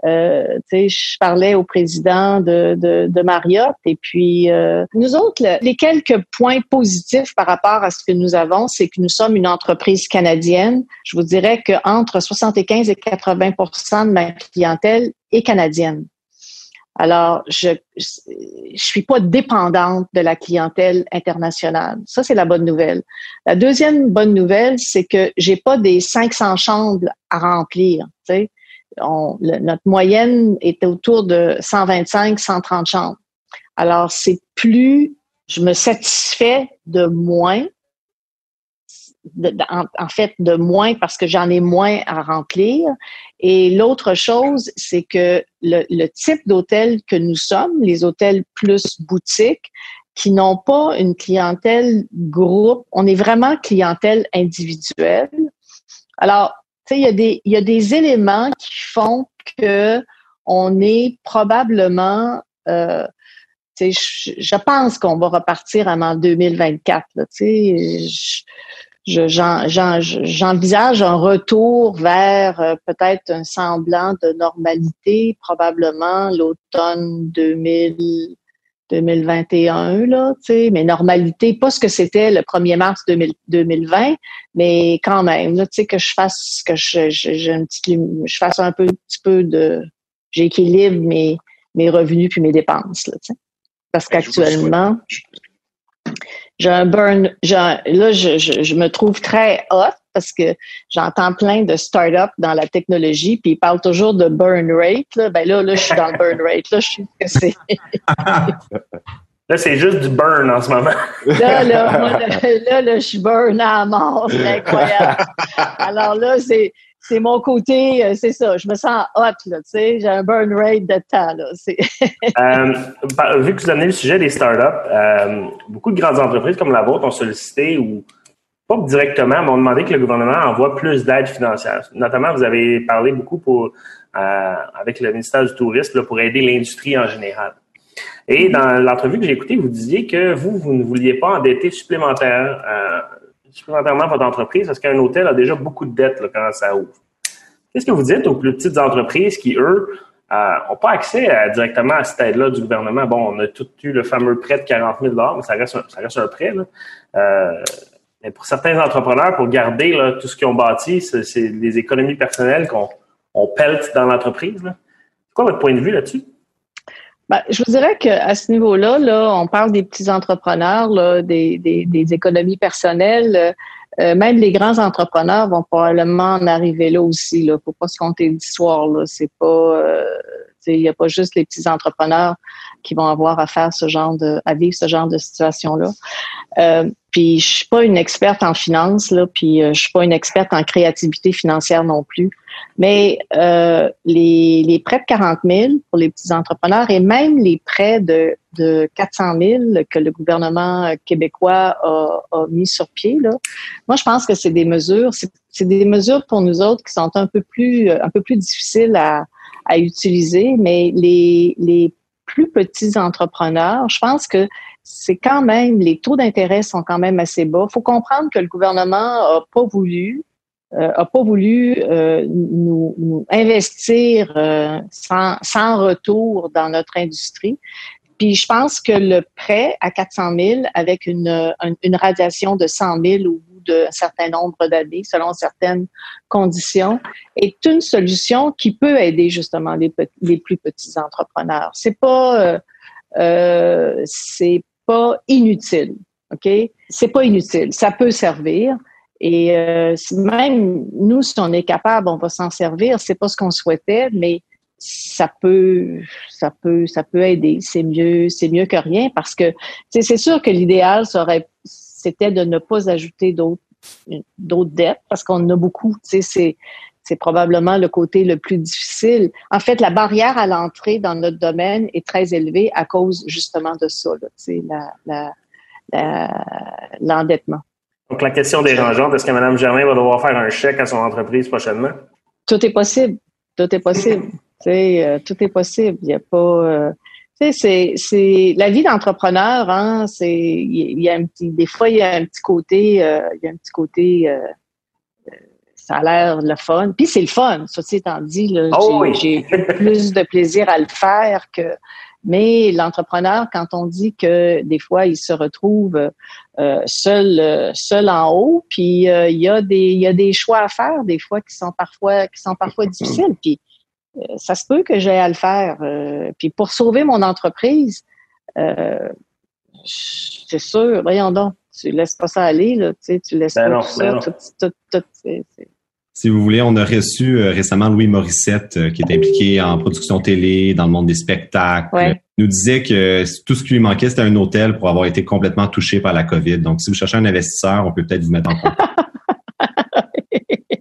euh, je parlais au président de, de, de Marriott et puis euh, nous autres, les quelques points positifs par rapport à ce que nous avons, c'est que nous sommes une entreprise canadienne. Je vous dirais qu'entre 75 et 80% de ma clientèle est canadienne. Alors, je je suis pas dépendante de la clientèle internationale. Ça, c'est la bonne nouvelle. La deuxième bonne nouvelle, c'est que j'ai pas des 500 chambres à remplir. On, notre moyenne est autour de 125, 130 chambres. Alors, c'est plus, je me satisfais de moins en, fait de moins parce que j'en ai moins à remplir. Et l'autre chose, c'est que le, type d'hôtel que nous sommes, les hôtels plus boutiques, qui n'ont pas une clientèle groupe, on est vraiment clientèle individuelle. Alors, tu sais, il y a des y a des éléments qui font que on est probablement euh, je, je pense qu'on va repartir en 2024. Là, je, j'envisage un retour vers euh, peut-être un semblant de normalité, probablement l'automne 2021, là, tu sais, mais normalité, pas ce que c'était le 1er mars 2020, mais quand même, là, tu sais, que je fasse, que je, je, un petit, je fasse un peu, petit peu de, j'équilibre mes, mes revenus puis mes dépenses, là, tu sais. Parce ben, qu'actuellement, j'ai un burn. là, je, je, me trouve très hot parce que j'entends plein de startups dans la technologie, puis ils parlent toujours de burn rate. Là. Ben là, là, je suis dans le burn rate. Là, je sais que c'est. (laughs) Là, c'est juste du burn en ce moment. (laughs) là, là, moi, là, là, je suis burn à mort. C'est incroyable. (laughs) Alors là, c'est, c'est mon côté, euh, c'est ça, je me sens hot, là, tu sais, j'ai un burn rate de temps, là. (laughs) euh, vu que vous amenez le sujet des startups, euh, beaucoup de grandes entreprises comme la vôtre ont sollicité ou pas directement, m'ont demandé que le gouvernement envoie plus d'aide financière. Notamment, vous avez parlé beaucoup pour, euh, avec le ministère du Tourisme pour aider l'industrie en général. Et dans l'entrevue que j'ai écoutée, vous disiez que vous, vous ne vouliez pas endetter supplémentaire, supplémentairement votre entreprise parce qu'un hôtel a déjà beaucoup de dettes quand ça ouvre. Qu'est-ce que vous dites aux plus petites entreprises qui, eux, n'ont euh, pas accès directement à cette aide-là du gouvernement? Bon, on a tout eu le fameux prêt de 40 000 mais ça reste un, prêt. Euh, mais pour certains entrepreneurs, pour garder tout ce qu'ils ont bâti, c'est des économies personnelles qu'on on pelte dans l'entreprise. C'est quoi votre point de vue là-dessus? Ben, je vous dirais qu'à ce niveau-là, là, on parle des petits entrepreneurs, là, des, des, des économies personnelles. Euh, même les grands entrepreneurs vont probablement en arriver là aussi. Là, faut pas se compter l'histoire. Là, c'est pas, euh, il n'y a pas juste les petits entrepreneurs qui vont avoir à faire ce genre de, à vivre ce genre de situation-là. Euh, puis je suis pas une experte en finance, là, puis euh, je suis pas une experte en créativité financière non plus. Mais euh, les, prêts de 40 000 pour les petits entrepreneurs et même les prêts de, de 400 000 que le gouvernement québécois a, a mis sur pied, là, moi je pense que c'est des mesures, c'est des mesures pour nous autres qui sont un peu plus un peu plus difficiles à, à utiliser, mais les, les plus petits entrepreneurs, je pense que c'est quand même, les taux d'intérêt sont quand même assez bas. Il faut comprendre que le gouvernement a pas voulu, euh, a pas voulu euh, nous, nous, investir euh, sans, sans retour dans notre industrie. Puis je pense que le prêt à 400 000 avec une, une radiation de 100 000 au d'un certain nombre d'années, selon certaines conditions, est une solution qui peut aider justement les, plus petits entrepreneurs. C'est pas euh, euh, c'est pas inutile, ok? C'est pas inutile, ça peut servir. Et euh, même nous, si on est capable, on va s'en servir. C'est pas ce qu'on souhaitait, mais ça peut, ça peut, ça peut aider. C'est mieux, c'est mieux que rien parce que c'est sûr que l'idéal serait, c'était de ne pas ajouter d'autres, d'autres dettes parce qu'on en a beaucoup. C'est, c'est probablement le côté le plus difficile. En fait, la barrière à l'entrée dans notre domaine est très élevée à cause justement de ça, là, la, la, l'endettement. Donc, la question dérangeante, est-ce que Mme Germain va devoir faire un chèque à son entreprise prochainement? Tout est possible. Tout est possible. Euh, tout est possible. Il y a pas. Euh, c'est c'est la vie d'entrepreneur. Hein, c'est il y a un petit. Des fois, il y a un petit côté. Euh, il y a un petit côté. Euh, ça a l'air le fun. Puis c'est le fun. Ceci étant dit, là, oh j'ai plus de plaisir à le faire que. Mais l'entrepreneur, quand on dit que des fois il se retrouve euh, seul, seul en haut, puis il y a des, il y a des choix à faire des fois qui sont parfois, qui sont parfois difficiles. Puis euh, ça se peut que j'ai à le faire. Euh, puis pour sauver mon entreprise, euh, c'est sûr, voyons donc, tu laisses pas ça aller, là, tu, sais, tu laisses ben pas tout ben ça, tout, si vous voulez, on a reçu récemment Louis Morissette, qui est impliqué en production télé, dans le monde des spectacles. Il nous disait que tout ce qui lui manquait, c'était un hôtel pour avoir été complètement touché par la COVID. Donc, si vous cherchez un investisseur, on peut peut-être vous mettre en contact. (laughs)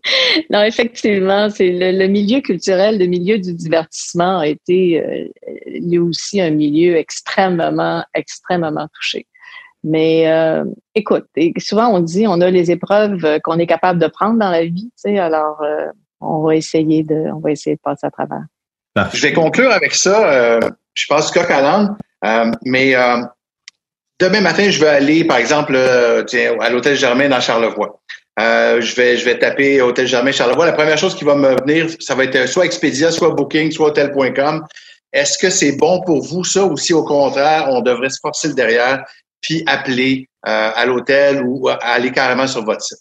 (laughs) non, effectivement, c'est le, milieu culturel, le milieu du divertissement a été euh, lui aussi un milieu extrêmement, extrêmement touché. Mais euh, écoute, souvent on dit on a les épreuves qu'on est capable de prendre dans la vie, tu sais, alors euh, on va essayer de, on va essayer de passer à travers. Je vais conclure avec ça. je passe du coq à l'âne, mais demain matin, je vais aller, par exemple, à l'hôtel Germain dans Charlevoix. Euh, je vais je vais taper Hôtel Germain Charlevoix. La première chose qui va me venir, ça va être soit Expedia, soit Booking, soit Hotel.com. Est-ce que c'est bon pour vous ça ou si au contraire on devrait se forcer le derrière puis appeler euh, à l'hôtel ou aller carrément sur votre site?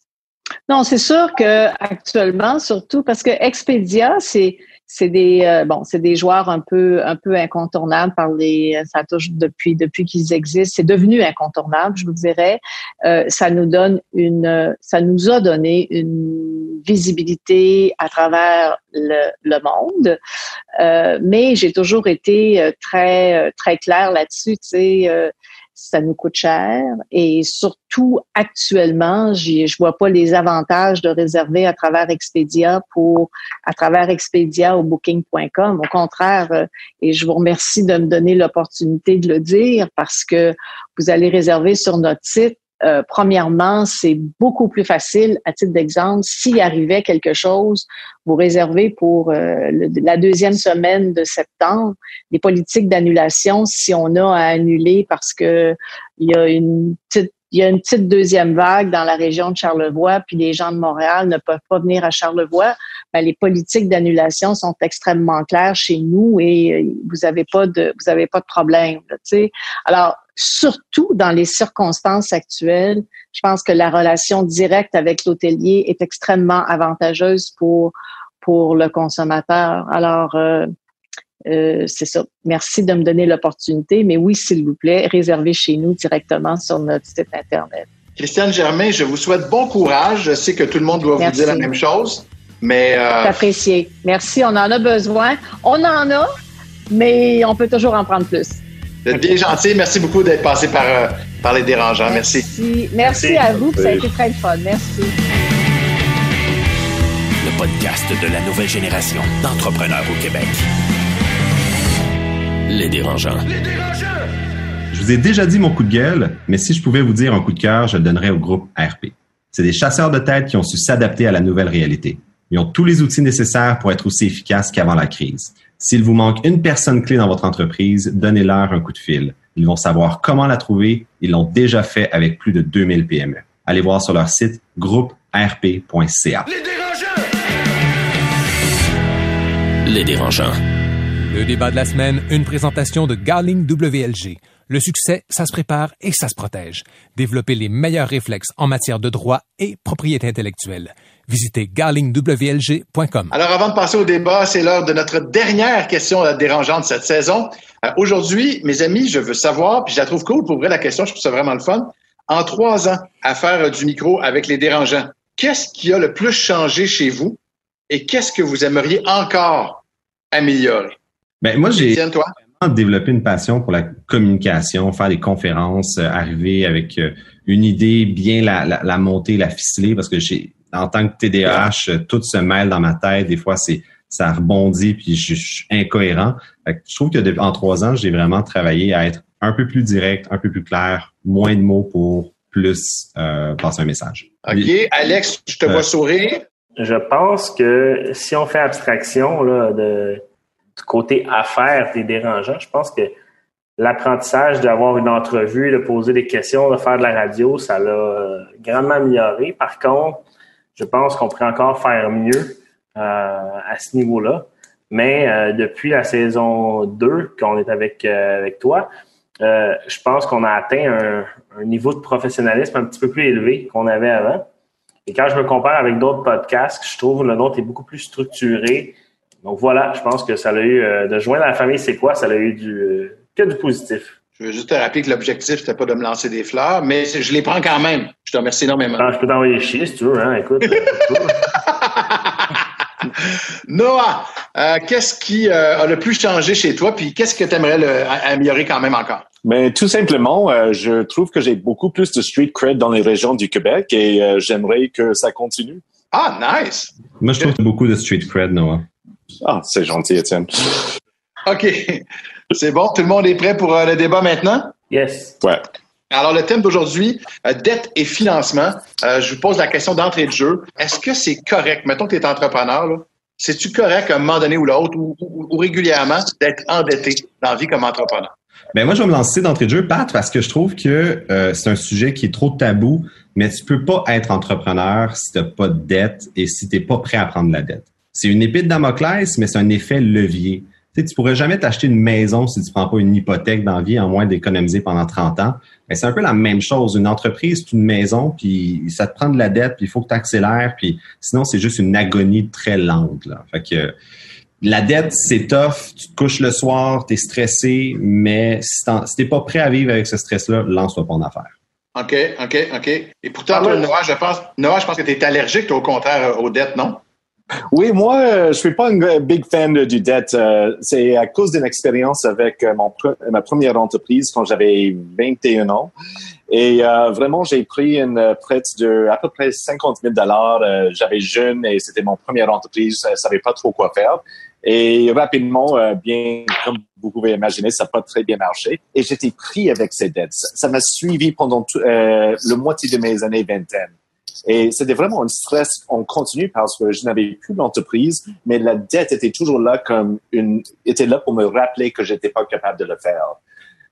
Non, c'est sûr que actuellement, surtout parce que Expedia, c'est c'est des euh, bon, c'est des joueurs un peu un peu incontournables par les ça touche depuis depuis qu'ils existent, c'est devenu incontournable, je vous dirais. Euh, ça nous donne une ça nous a donné une visibilité à travers le, le monde. Euh, mais j'ai toujours été très très clair là-dessus, tu sais ça nous coûte cher et surtout actuellement, je vois pas les avantages de réserver à travers Expedia pour à travers Expedia ou Booking.com. Au contraire, euh, et je vous remercie de me donner l'opportunité de le dire parce que vous allez réserver sur notre site euh, premièrement, c'est beaucoup plus facile, à titre d'exemple, s'il arrivait quelque chose, vous réservez pour euh, la deuxième semaine de septembre les politiques d'annulation si on a à annuler parce que il y a une petite il y a une petite deuxième vague dans la région de Charlevoix, puis les gens de Montréal ne peuvent pas venir à Charlevoix, ben, les politiques d'annulation sont extrêmement claires chez nous et euh, vous avez pas de vous avez pas de problème. sais. Alors, surtout dans les circonstances actuelles, je pense que la relation directe avec l'hôtelier est extrêmement avantageuse pour pour le consommateur. Alors, euh, euh, c'est ça. Merci de me donner l'opportunité, mais oui, s'il vous plaît, réservez chez nous directement sur notre site Internet. Christiane Germain, je vous souhaite bon courage. Je sais que tout le monde doit vous dire la même chose, mais... Euh... apprécié. Merci, on en a besoin. On en a, mais on peut toujours en prendre plus. Vous êtes bien gentil. Merci beaucoup d'être passé par, euh, par les dérangeants. Merci. Merci, à vous. Ça a été très fun. Merci. Le podcast de la nouvelle génération d'entrepreneurs au Québec. Les dérangeants. Les dérangeants! Je vous ai déjà dit mon coup de gueule, mais si je pouvais vous dire un coup de cœur, je le donnerais au groupe RP. C'est des chasseurs de tête qui ont su s'adapter à la nouvelle réalité. Ils ont tous les outils nécessaires pour être aussi efficaces qu'avant la crise. S'il vous manque une personne clé dans votre entreprise, donnez-leur un coup de fil. Ils vont savoir comment la trouver. Ils l'ont déjà fait avec plus de 2000 PME. Allez voir sur leur site grouperp.ca. Les dérangeants! Les dérangeants. Le débat de la semaine, une présentation de Garling WLG. Le succès, ça se prépare et ça se protège. Développer les meilleurs réflexes en matière de droit et propriété intellectuelle. Visitez garlingwlg.com. Alors, avant de passer au débat, c'est l'heure de notre dernière question dérangeante de cette saison. Euh, aujourd'hui, mes amis, je veux savoir, puis je la trouve cool pour vrai la question, je trouve ça vraiment le fun. En trois ans, à faire du micro avec les dérangeants, qu'est-ce qui a le plus changé chez vous et qu'est-ce que vous aimeriez encore améliorer? Ben, moi, j'ai développé une passion pour la communication, faire des conférences, euh, arriver avec euh, une idée, bien la, la, la, monter, la ficeler, parce que j'ai, en tant que TDAH, euh, tout se mêle dans ma tête. Des fois, c'est ça rebondit, puis je, suis incohérent. je trouve que en trois ans, j'ai vraiment travaillé à être un peu plus direct, un peu plus clair, moins de mots pour plus passer un message. OK. Alex, je te vois sourire. Je pense que si on fait abstraction là, de du côté affaires des dérangeants, je pense que l'apprentissage d'avoir une entrevue, de poser des questions, de faire de la radio, ça l'a euh, grandement amélioré. Par contre, je pense qu'on pourrait encore faire mieux euh, à ce niveau-là. Mais euh, depuis la saison 2, qu'on est avec, avec toi, je pense qu'on a atteint un, un, niveau de professionnalisme un petit peu plus élevé qu'on avait avant. Et quand je me compare avec d'autres podcasts, je trouve le nôtre est beaucoup plus structuré, donc voilà, je pense que ça a eu, euh, de joindre la famille, c'est quoi? Ça a eu du, euh, que du positif. Je veux juste te rappeler que l'objectif, c'était pas de me lancer des fleurs, mais je les prends quand même. Je te remercie énormément. je peux t'envoyer chier si tu veux, hein, écoute. (laughs) Noah, euh, qu'est-ce qui a le plus changé chez toi, puis qu'est-ce que tu aimerais améliorer quand même encore? Mais ben, tout simplement, je trouve que j'ai beaucoup plus de street cred dans les régions du Québec et j'aimerais que ça continue. Ah, nice! Moi, je trouve beaucoup de street cred, Noah. Ah, c'est gentil, Étienne. OK. C'est bon? Tout le monde est prêt pour euh, le débat maintenant? Yes. Ouais. Alors, le thème d'aujourd'hui, euh, dette et financement. Euh, je vous pose la question d'entrée de jeu. Est-ce que c'est correct, mettons que tu es entrepreneur, là, c'est-tu correct à un moment donné ou l'autre ou, ou, régulièrement d'être endetté dans la vie comme entrepreneur? Ben moi, je vais me lancer d'entrée de jeu, Pat, parce que je trouve que c'est un sujet qui est trop tabou, mais tu peux pas être entrepreneur si tu n'as pas de dette et si tu n'es pas prêt à prendre la dette c'est une épée de Damoclès, mais c'est un effet levier. Tu sais, tu pourrais jamais t'acheter une maison si tu prends pas une hypothèque dans vie, en moins d'économiser pendant 30 ans. Mais c'est un peu la même chose. Une entreprise, c'est une maison, puis ça te prend de la dette, puis il faut que tu accélères, puis sinon, c'est juste une agonie très lente. Là. Fait que la dette, c'est tough. Tu te couches le soir, tu es stressé, mais si tu pas prêt à vivre avec ce stress-là, lance-toi pas en affaire. OK, OK, OK. Et pourtant, toi, Noah, je pense, Noah, je pense que tu es allergique, au contraire, aux dettes, non? Oui, moi, euh, je suis pas un big fan du dette. Euh, c'est à cause d'une expérience avec euh, mon ma première entreprise quand j'avais 21 ans. Et vraiment, j'ai pris une prête de à peu près 50 000 dollars. j'avais jeune et c'était mon première entreprise. Je savais pas trop quoi faire. Et rapidement, bien comme vous pouvez imaginer, ça n'a pas très bien marché. Et j'étais pris avec ces dettes. Ça m'a suivi pendant le moitié de mes années vingtaine. Et c'était vraiment un stress en continu parce que je n'avais plus d'entreprise, mais la dette était toujours là comme une, était là pour me rappeler que j'étais pas capable de le faire.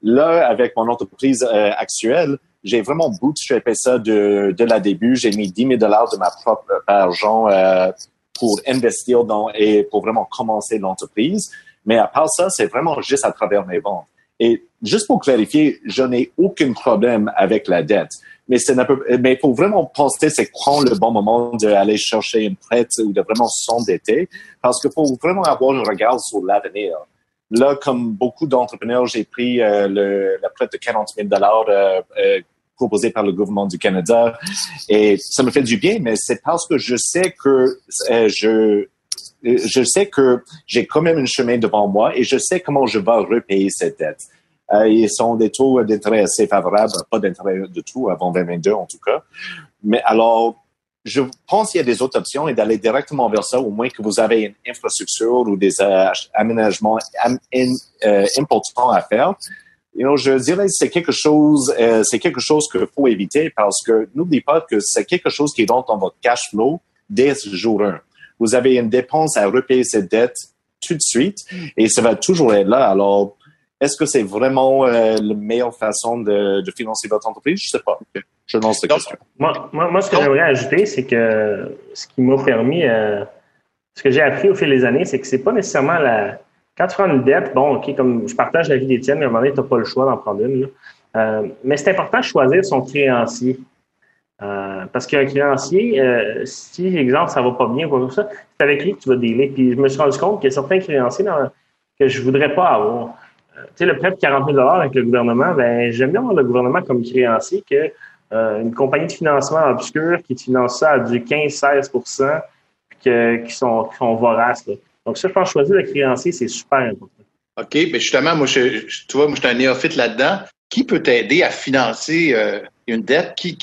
Là, avec mon entreprise euh, actuelle, j'ai vraiment bootstrappé ça de, de la début. J'ai mis 10 000 dollars de ma propre argent euh, pour investir dans et pour vraiment commencer l'entreprise. Mais à part ça, c'est vraiment juste à travers mes ventes. Et juste pour clarifier, je n'ai aucun problème avec la dette. Mais c'est mais faut vraiment penser, c'est quand le bon moment d'aller chercher une prête ou de vraiment s'endetter, parce qu'il faut vraiment avoir un regard sur l'avenir. Là, comme beaucoup d'entrepreneurs, j'ai pris euh, le, la prête de 40 000 dollars euh, euh, proposée par le gouvernement du Canada et ça me fait du bien, mais c'est parce que je sais que euh, je je sais que j'ai quand même un chemin devant moi et je sais comment je vais repayer cette dette. Ils sont des taux d'intérêt assez favorables, pas d'intérêt de tout avant 2022 en tout cas. Mais alors, je pense qu'il y a des autres options et d'aller directement vers ça, au moins que vous avez une infrastructure ou des euh, aménagements euh, importants à faire. You know, je dirais c'est quelque chose, euh, c'est quelque chose qu'il faut éviter parce que n'oubliez pas que c'est quelque chose qui rentre dans votre cash flow dès jour 1. Vous avez une dépense à repayer cette dette tout de suite et ça va toujours être là. Alors, est-ce que c'est vraiment euh, la meilleure façon de, de, financer votre entreprise? Je sais pas. Je lance la question. Moi, moi, ce que j'aimerais ajouter, c'est que ce qui m'a permis, euh, ce que j'ai appris au fil des années, c'est que c'est pas nécessairement la. Quand tu prends une dette, bon, OK, comme je partage la vie d'Étienne, mais à un moment donné, tu n'as pas le choix d'en prendre une. Euh, mais c'est important de choisir son créancier. Euh, parce qu'un créancier, euh, si, exemple, ça va pas bien ou quoi que ça, c'est avec lui que tu vas dealer. Puis je me suis rendu compte qu'il y a certains créanciers dans, que je voudrais pas avoir. Tu sais, le prêt de 40 000 avec le gouvernement, ben j'aime bien avoir le gouvernement comme créancier que euh, une compagnie de financement obscure qui te finance ça à du 15-16 puis qui, sont, qui sont voraces. Donc ça, je pense choisir le créancier, c'est super important. OK, mais justement, moi, je, tu vois, moi, je suis un néophyte là-dedans. Qui peut t'aider à financer euh, une dette? Qui,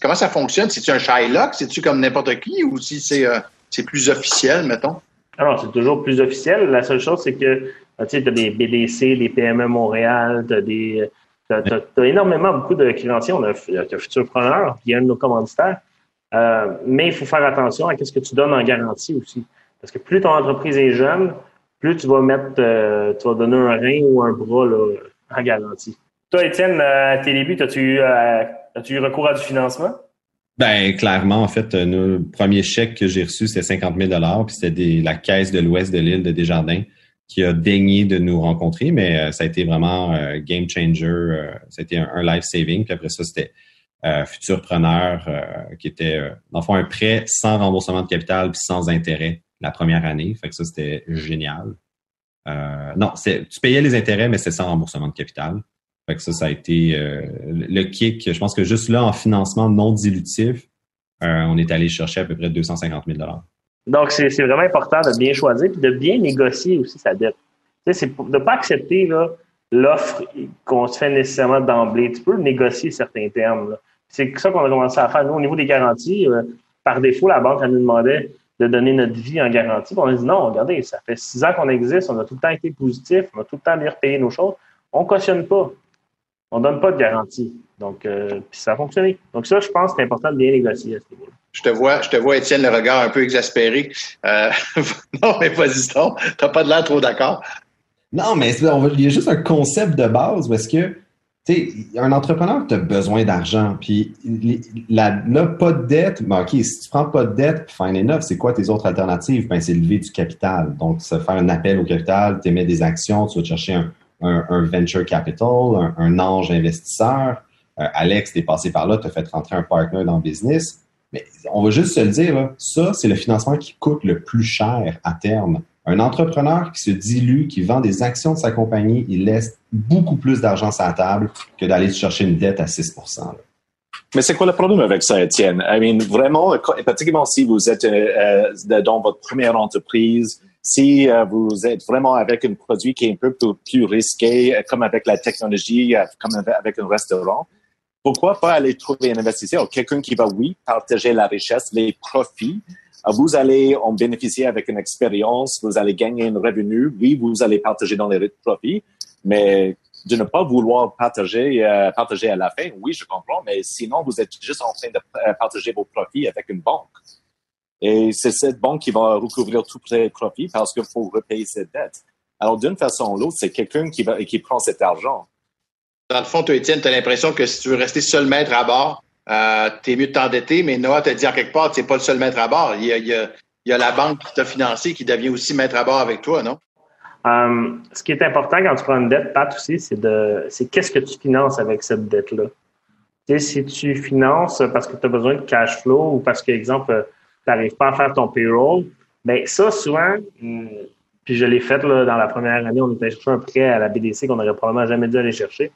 comment ça fonctionne? C'est-tu un Shylock? C'est-tu comme n'importe qui? Ou si c'est euh, c'est plus officiel, mettons? Alors, c'est toujours plus officiel. La seule chose, c'est que tu sais, as des BDC, des PME Montréal, tu as des. Énormément beaucoup de créanciers. On a, as Futurpreneur, qui est un de nos commanditaires. Euh, mais il faut faire attention à ce que tu donnes en garantie aussi. Parce que plus ton entreprise est jeune, plus tu vas mettre, euh, tu vas donner un rein ou un bras là, en garantie. Toi, Étienne, à tes débuts, as-tu eu, euh, as-tu eu recours à du financement? Ben clairement, en fait, le premier chèque que j'ai reçu, c'était 50 000 puis c'était la caisse de l'ouest de l'île de Desjardins qui a daigné de nous rencontrer, mais euh, ça a été vraiment euh, game changer. Euh, ça a été un, life saving. Puis après ça, c'était Futurpreneur qui était, dans le fond, un prêt sans remboursement de capital puis sans intérêt la première année. Fait que ça, c'était génial. non, tu payais les intérêts, mais c'était sans remboursement de capital. Fait que ça, ça a été le kick. Je pense que juste là, en financement non dilutif, on est allé chercher à peu près 250 000 donc, c'est vraiment important de bien choisir et de bien négocier aussi sa dette. Tu sais, c'est de ne pas accepter l'offre qu'on se fait nécessairement d'emblée. Tu peux négocier certains termes. C'est ça qu'on a commencé à faire. Nous, au niveau des garanties, euh, par défaut, la banque elle nous demandait de donner notre vie en garantie. on a dit non, regardez, ça fait six ans qu'on existe, on a tout le temps été positif, on a tout le temps bien repayé nos choses. On ne cautionne pas. On ne donne pas de garantie. Donc, euh, puis ça a fonctionné. Donc, ça, je pense que c'est important de bien négocier à ce niveau-là. Je te vois, je te vois, Étienne, le regard un peu exaspéré. Euh, (laughs) non, mais vas-y donc. T'as pas de l'air trop d'accord. Non, mais il y a juste un concept de base parce que, tu sais, un entrepreneur, tu as besoin d'argent. Puis là, pas de dette. Ben, OK, si tu prends pas de dette, fine enough, c'est quoi tes autres alternatives? Ben, c'est lever du capital. Donc, ça faire un appel au capital, tu émets des actions, tu vas chercher un, un, venture capital, un, ange investisseur. Euh, Alex, t'es passé par là, tu as fait rentrer un partner dans le business. Mais on va juste se le dire, ça, c'est le financement qui coûte le plus cher à terme. Un entrepreneur qui se dilue, qui vend des actions de sa compagnie, il laisse beaucoup plus d'argent sur la table que d'aller chercher une dette à 6% mais c'est quoi le problème avec ça, Étienne? I mean, vraiment, particulièrement si vous êtes euh, euh, dans votre première entreprise, si euh, vous êtes vraiment avec un produit qui est un peu plus, risqué, comme avec la technologie, comme avec un restaurant, pourquoi pas aller trouver un investisseur, quelqu'un qui va, oui, partager la richesse, les profits? Vous allez en bénéficier avec une expérience, vous allez gagner un revenu. Oui, vous allez partager dans les profits, mais de ne pas vouloir partager, euh, partager à la fin, oui, je comprends, mais sinon, vous êtes juste en train de euh, partager vos profits avec une banque. Et c'est cette banque qui va recouvrir tous les profits parce qu'il faut repayer cette dette. Alors, d'une façon ou l'autre, c'est quelqu'un qui, va, qui prend cet argent. dans le fond, toi, Étienne, tu as l'impression que si tu veux rester seul maître à bord, euh, tu es mieux de t'endetter, mais Noah t'a dit en quelque part, tu n'es pas le seul maître à bord. Il y a, il y a, il y a la banque qui t'a financé qui devient aussi maître à bord avec toi, non? Um, ce qui est important quand tu prends une dette, Pat, aussi, c'est de c'est qu'est-ce que tu finances avec cette dette-là? Tu sais, si tu finances parce que tu as besoin de cash flow ou parce que, exemple, n'arrives pas à faire ton payroll, ben ça, souvent, hum, puis je l'ai fait là, dans la première année, on était chercher un prêt à la BDC qu'on n'aurait probablement jamais dû aller chercher.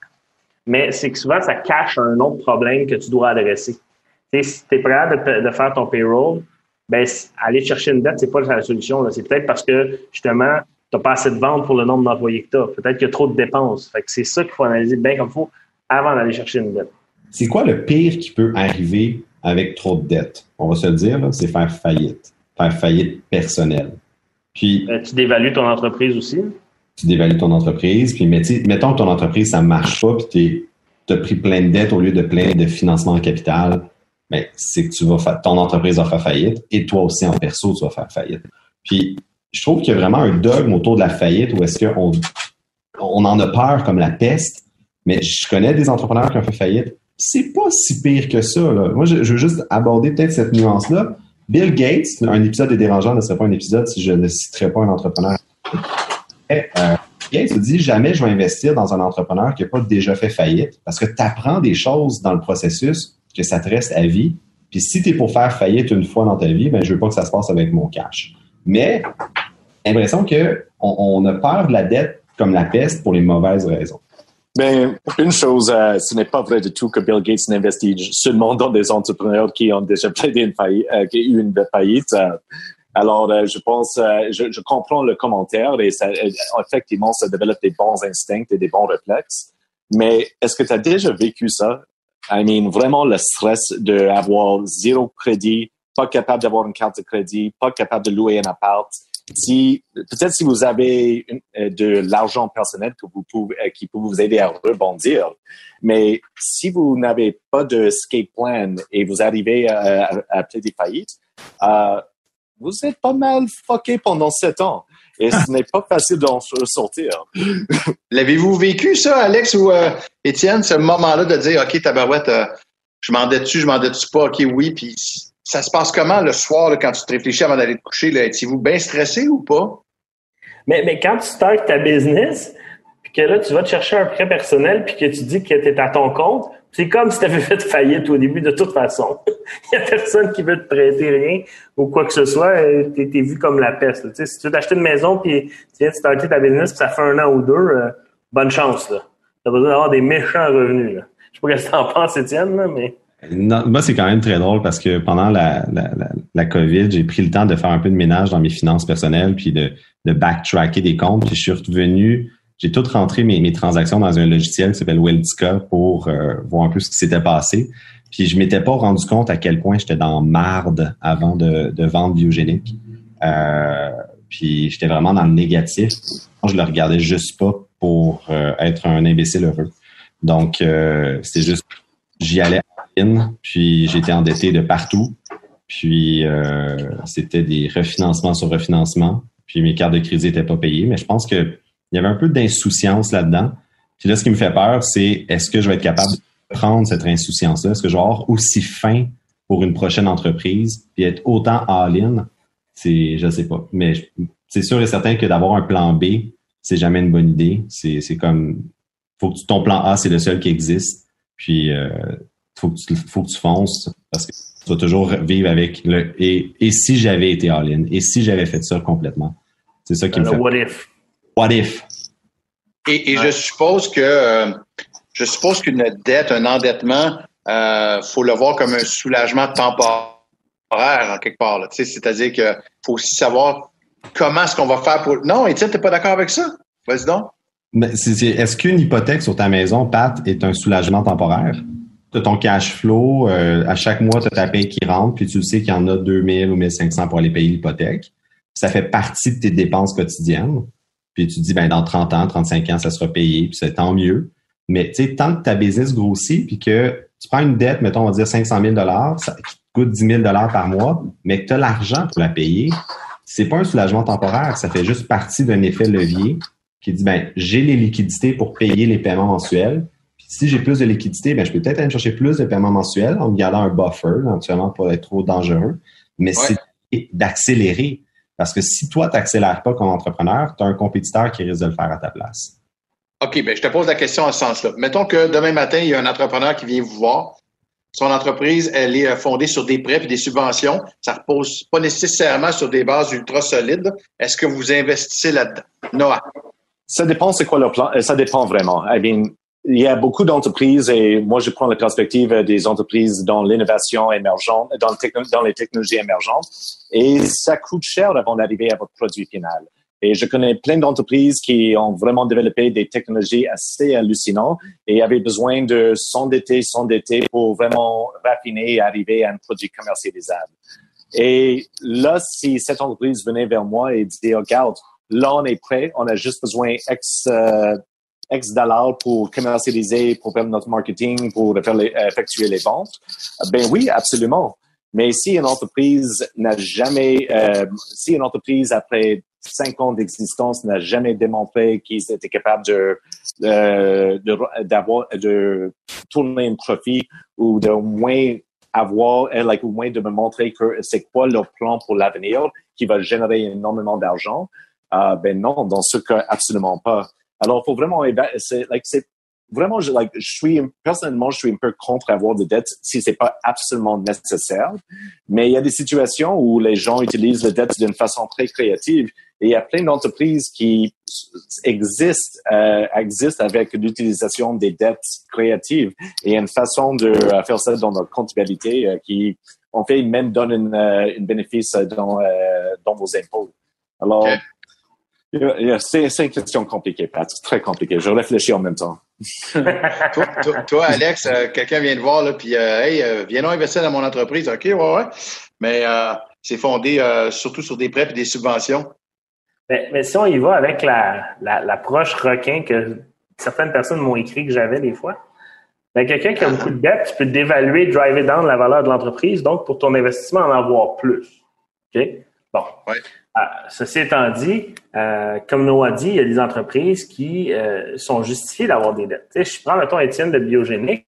Mais c'est que souvent, ça cache un autre problème que tu dois adresser. Tu sais, si tu es prêt de, de faire ton payroll, ben, aller chercher une dette, c'est pas la solution. C'est peut-être parce que, justement, tu n'as pas assez de ventes pour le nombre d'employés que tu as. Peut-être qu'il y a trop de dépenses. Fait que c'est ça qu'il faut analyser bien comme il faut avant d'aller chercher une dette. C'est quoi le pire qui peut arriver avec trop de dettes? On va se le dire, c'est faire faillite. Faire faillite personnelle. Puis, euh, tu dévalues ton entreprise aussi? Tu dévalues ton entreprise. Puis, mettons que ton entreprise, ça ne marche pas, puis tu as pris plein de dettes au lieu de plein de financement en capital. Mais ben, c'est que tu vas faire, ton entreprise va faire faillite et toi aussi en perso, tu vas faire faillite. Puis, je trouve qu'il y a vraiment un dogme autour de la faillite où est-ce qu'on on en a peur comme la peste, mais je connais des entrepreneurs qui ont fait faillite. C'est pas si pire que ça. Là. Moi, je, veux juste aborder peut-être cette nuance-là. Bill Gates, un épisode des dérangeants ne serait pas un épisode si je ne citerais pas un entrepreneur. Euh, Gates dit jamais je vais investir dans un entrepreneur qui n'a pas déjà fait faillite parce que tu apprends des choses dans le processus que ça te reste à vie. Puis si tu pour faire faillite une fois dans ta vie, ben je veux pas que ça se passe avec mon cash. Mais l'impression qu'on on a peur de la dette comme la peste pour les mauvaises raisons. Ben, une chose, euh, ce n'est pas vrai du tout que Bill Gates n'investit seulement dans des entrepreneurs qui ont déjà (laughs) plaidé une faillite, euh, qui eu une faillite. Euh. alors, je pense, je, je, comprends le commentaire et ça, effectivement, ça développe des bons instincts et des bons réflexes. Mais est-ce que tu as déjà vécu ça? I mean, vraiment le stress d'avoir zéro crédit, pas capable d'avoir une carte de crédit, pas capable de louer un appart. Peut-être si vous avez euh, de l'argent personnel que vous pouvez, euh, qui peut vous aider à rebondir, mais si vous n'avez pas de skate plan et vous arrivez à, à, des faillites, euh, vous êtes pas mal fucké pendant sept ans. Et ce n'est pas facile d'en sortir. (laughs) L'avez-vous vécu, ça, Alex ou Étienne, ce moment-là de dire, OK, tabarouette, je m'en dessus, je m'en dessus pas, OK, oui, puis ça se passe comment le soir quand tu te réfléchis avant d'aller te coucher? Étiez-vous bien stressé ou pas? Mais, mais quand tu startes ta business, puis que là, tu vas te chercher un prêt personnel, puis que tu dis que tu es à ton compte, c'est comme si tu avais (laughs) fait faillite au début de toute façon. (laughs) Il n'y a personne qui veut te prêter rien ou quoi que ce soit. Tu es, vu comme la peste. Si tu veux t'acheter une maison puis tu viens de starter ta business puis ça fait un an ou deux, euh, bonne chance. Tu as besoin d'avoir des méchants revenus. Là. Je sais pas ce que tu en penses, Étienne, mais moi, c'est quand même très drôle parce que pendant la, la, la, COVID, j'ai pris le temps de faire un peu de ménage dans mes finances personnelles, puis de, de backtracker des comptes. Puis je suis revenu, j'ai tout rentré mes, mes transactions dans un logiciel qui s'appelle Weltica pour euh, voir un peu ce qui s'était passé. Puis je m'étais pas rendu compte à quel point j'étais dans marde avant de, de vendre biogénique. Euh, puis j'étais vraiment dans le négatif. Je le regardais juste pas pour euh, être un imbécile heureux. Donc, euh, c'est juste, j'y allais puis j'étais endetté de partout. Puis euh, c'était des refinancements sur refinancement. Puis mes cartes de crédit n'étaient pas payées. Mais je pense qu'il y avait un peu d'insouciance là-dedans. Puis là, ce qui me fait peur, c'est est-ce que je vais être capable de prendre cette insouciance-là? Est-ce que je vais avoir aussi faim pour une prochaine entreprise puis être autant all-in? C'est, je sais pas. Mais c'est sûr et certain que d'avoir un plan B, c'est jamais une bonne idée. C'est, c'est comme, faut que ton plan A, c'est le seul qui existe. Puis, euh, faut que tu, faut que tu fonces parce que tu vas toujours vivre avec le et, et si j'avais été all-in et si j'avais fait ça complètement. C'est ça qui me fait. What if? What if? Et, et je suppose que euh, je suppose qu'une dette, un endettement, euh, faut le voir comme un soulagement temporaire en quelque part. C'est-à-dire qu'il faut aussi savoir comment est-ce qu'on va faire pour. Non, Étienne, t'es pas d'accord avec ça? Vas-y donc. Est-ce qu'une hypothèque sur ta maison, Pat, est un soulagement temporaire? Tu ton cash flow, euh, à chaque mois, tu as ta paye qui rentre, puis tu sais qu'il y en a 2000 ou 1500 pour aller payer l'hypothèque. Ça fait partie de tes dépenses quotidiennes. Puis tu te dis, ben, dans 30 ans, 35 ans, ça sera payé, puis c'est tant mieux. Mais tu sais, tant que ta business grossit, puis que tu prends une dette, mettons, on va dire 500 000 ça coûte 10 000 par mois, mais que tu as l'argent pour la payer, c'est pas un soulagement temporaire, ça fait juste partie d'un effet levier qui dit, ben, j'ai les liquidités pour payer les paiements mensuels, si j'ai plus de liquidité, ben, je peux peut-être aller chercher plus de paiements mensuels en me gardant un buffer, éventuellement, pour être trop dangereux. Mais c'est d'accélérer. Parce que si toi, tu n'accélères pas comme entrepreneur, tu as un compétiteur qui risque de le faire à ta place. OK, ben, je te pose la question en ce sens-là. Mettons que demain matin, il y a un entrepreneur qui vient vous voir. Son entreprise, elle est euh, fondée sur des prêts et des subventions. Ça ne repose pas nécessairement sur des bases ultra solides. Est-ce que vous investissez là-dedans? Noah? Ça dépend c'est quoi le plan? Euh, ça dépend vraiment. I mean, il y a beaucoup d'entreprises et moi, je prends la perspective des entreprises dans l'innovation émergente, dans, les technologies émergentes et ça coûte cher avant d'arriver à votre produit final. Et je connais plein d'entreprises qui ont vraiment développé des technologies assez hallucinantes et avaient besoin de s'endetter, s'endetter pour vraiment raffiner et arriver à un produit commercialisable. Et là, si cette entreprise venait vers moi et disait, regarde, là, on est prêt, on a juste besoin X, euh, X dollars pour commercialiser, pour faire notre marketing, pour effectuer les ventes, ben oui, absolument. Mais si une entreprise n'a jamais, euh, si une entreprise après cinq ans d'existence n'a jamais démontré qu'ils étaient capables de d'avoir de, tourner un profit ou de moins avoir euh, like, au moins de me montrer que c'est quoi leur plan pour l'avenir qui va générer énormément d'argent euh, ben non dans ce cas absolument pas alors faut vraiment c'est like, c'est vraiment, je, like, je suis, personnellement, je suis un peu contre avoir des dettes si c'est pas absolument nécessaire. Mais il y a des situations où les gens utilisent les dettes d'une façon très créative. Et il y a plein d'entreprises qui existent, euh, existent avec l'utilisation des dettes créatives. Et il y a une façon de euh, faire ça dans notre comptabilité euh, qui, en fait, même donne une, euh, bénéfice dans, dans vos impôts. Alors, c'est une question compliquée, Pat. C'est très compliqué. Je réfléchis en même temps. (laughs) toi, Alex, euh, quelqu'un vient te voir, là, puis euh, hey, euh, viens investir dans mon entreprise. OK, ouais, ouais. Mais c'est fondé surtout sur des prêts et des subventions. Mais, si on y va avec l'approche la, requin que certaines personnes m'ont écrit que j'avais des fois, ben, quelqu'un qui a beaucoup de dettes, tu peux dévaluer, driver down la valeur de l'entreprise, donc pour ton investissement, en avoir plus. OK? Bon. Ouais. Ah, ceci étant dit, euh, comme Noah dit, il y a des entreprises qui euh, sont justifiées d'avoir des dettes. Tu sais, je prends, mettons, Étienne de Biogénique,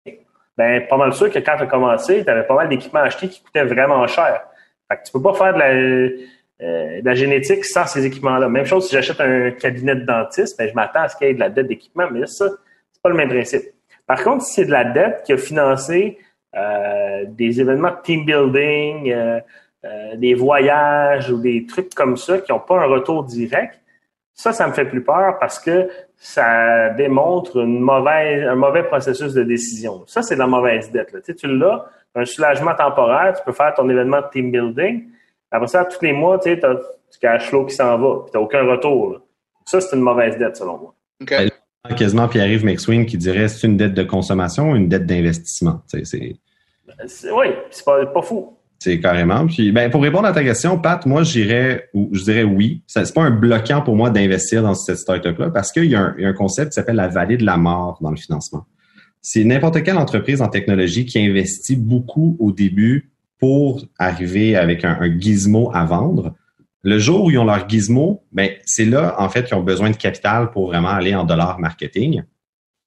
ben, pas mal sûr que quand tu as commencé, tu avais pas mal d'équipements achetés qui coûtaient vraiment cher. Fait que tu peux pas faire de la, euh, génétique sans ces équipements-là. Même chose si j'achète un cabinet de dentiste, ben, je m'attends à ce qu'il y ait de la dette d'équipement, mais ça, c'est pas le même principe. Par contre, si c'est de la dette qui a financé des événements de team building, euh, des voyages ou des trucs comme ça qui n'ont pas un retour direct, ça, ça me fait plus peur parce que ça démontre une mauvaise, un mauvais processus de décision. Ça, c'est de la mauvaise dette. Là. Tu, sais, tu l'as, un soulagement temporaire, tu peux faire ton événement de team building. Après ça, tous les mois, tu sais, as du cash flow qui s'en va, puis tu n'as aucun retour. Ça, c'est une mauvaise dette, selon moi. Okay. Quasiment Pierre-Yves McSween qui dirait c'est une dette de consommation ou une dette d'investissement? Tu sais, c'est... Oui, c'est pas, pas fou. C'est carrément. Puis, ben, pour répondre à ta question, Pat, moi, je dirais, je dirais oui. C'est pas un bloquant pour moi d'investir dans cette startup-là parce qu'il y, a un concept qui s'appelle la vallée de la mort dans le financement. C'est n'importe quelle entreprise en technologie qui investit beaucoup au début pour arriver avec un, gizmo à vendre. Le jour où ils ont leur gizmo, ben, c'est là, en fait, qu'ils ont besoin de capital pour vraiment aller en dollars marketing.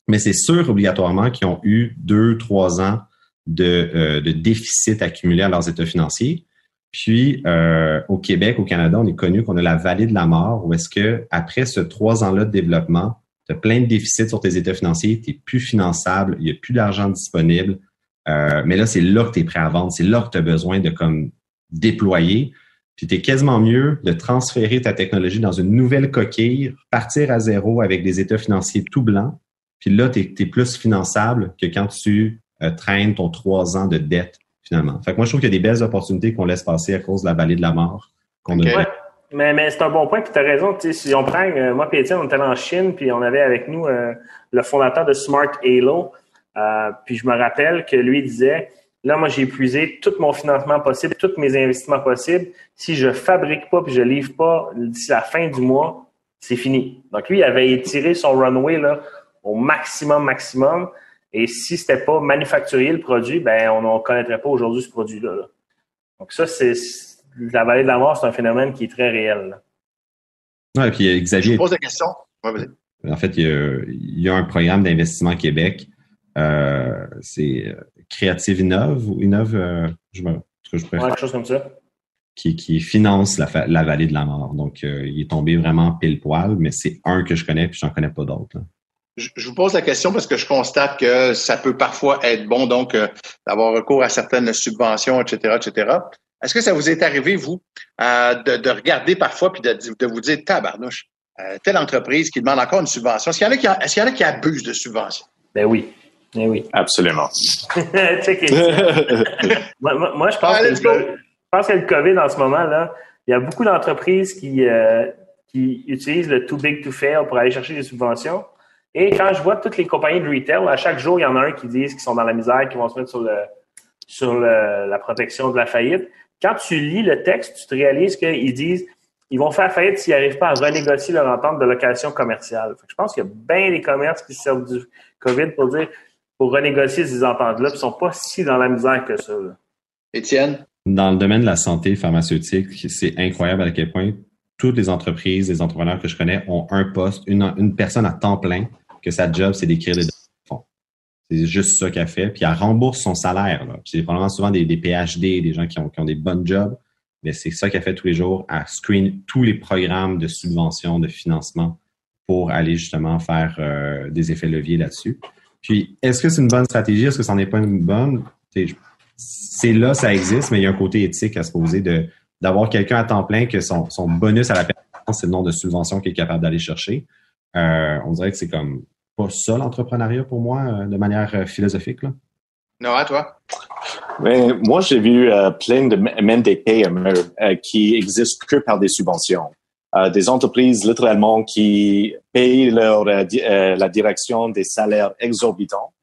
Mais c'est sûr obligatoirement qu'ils ont eu deux, trois ans de, euh, de déficit accumulé à leurs états financiers. Puis euh, au Québec, au Canada, on est connu qu'on a la vallée de la mort, où est-ce que après ce trois ans-là de développement, tu as plein de déficits sur tes états financiers, tu n'es plus finançable, il n'y a plus d'argent disponible. Euh, mais là, c'est là que tu es prêt à vendre, c'est là que tu as besoin de comme déployer. Puis tu es quasiment mieux de transférer ta technologie dans une nouvelle coquille, partir à zéro avec des états financiers tout blancs. Puis là, tu plus finançable que quand tu euh, traîne ton trois ans de dette, finalement. Fait que moi, je trouve qu'il y a des belles opportunités qu'on laisse passer à cause de la vallée de la mort qu'on a Mais, mais c'est un bon point, puis tu as raison. Si on prend, euh, moi et Étienne, on était en Chine, puis on avait avec nous euh, le fondateur de Smart Halo. puis je me rappelle que lui disait, là, moi, j'ai épuisé tout mon financement possible, tous mes investissements possibles. Si je fabrique pas puis je livre pas d'ici la fin du mois, c'est fini. Donc lui, il avait étiré son runway là, au maximum, maximum. Et si c'était pas manufacturier le produit, ben on ne connaîtrait pas aujourd'hui ce produit-là. Donc ça, c'est la vallée de la mort, c'est un phénomène qui est très réel. Oui, puis Xavier. Je pose la question. Ouais, en fait, il y, a, un programme d'investissement Québec euh, c'est Créative Innove ou Innove, je me, je quelque chose comme ça. Qui, qui finance la, la vallée de la mort. Donc, il est tombé vraiment pile poil, mais c'est un que je connais, puis j'en connais pas d'autres. Je, vous pose la question parce que je constate que ça peut parfois être bon, donc, d'avoir recours à certaines subventions, etc., etc. Est-ce que ça vous est arrivé, vous, de, de, regarder parfois puis de, de vous dire, tabarnouche, euh, telle entreprise qui demande encore une subvention. Est-ce qu'il y en a qui, est-ce qu'il y en a qui abusent de subventions? Ben oui. Ben oui. Absolument. (laughs) (laughs) moi, moi, je, pense que le, je pense que le COVID en ce moment-là, il y a beaucoup d'entreprises qui, euh, qui utilisent le too big to fail pour aller chercher des subventions. Et quand je vois toutes les compagnies de retail, à chaque jour, il y en a un qui disent qu'ils sont dans la misère, qui vont se mettre sur le sur le, la protection de la faillite. Quand tu lis le texte, tu te réalises qu'ils disent ils vont faire faillite s'ils n'arrivent pas à renégocier leur entente de location commerciale. je pense qu'il y a bien des commerces qui servent du COVID pour dire pour renégocier ces ententes-là, ils ne sont pas si dans la misère que ça. Étienne? Dans le domaine de la santé pharmaceutique, c'est incroyable à quel point toutes les entreprises, les entrepreneurs que je connais ont un poste, une, une personne à temps plein, que sa job, c'est d'écrire des fonds. C'est juste ça qu'elle fait. Puis elle rembourse son salaire. C'est probablement souvent des, PhD, des gens qui ont, qui ont des bonnes jobs mais c'est ça qu'elle fait tous les jours, à screen tous les programmes de subvention, de financement pour aller justement faire euh, des effets leviers là-dessus. Puis, est-ce que c'est une bonne stratégie? Est-ce que n'en est pas une bonne? C'est là, ça existe, mais il y a un côté éthique à se poser de d'avoir quelqu'un à temps plein que son, son bonus à la performance, c'est le nombre de subventions qu'il est capable d'aller chercher. Euh, on dirait que c'est comme pas ça l'entrepreneuriat pour moi, euh, de manière philosophique. Là. Non, à toi? Mais moi, j'ai vu euh, plein de MNDP euh, qui existent que par des subventions. Euh, des entreprises littéralement qui payent leur, la direction des salaires exorbitants,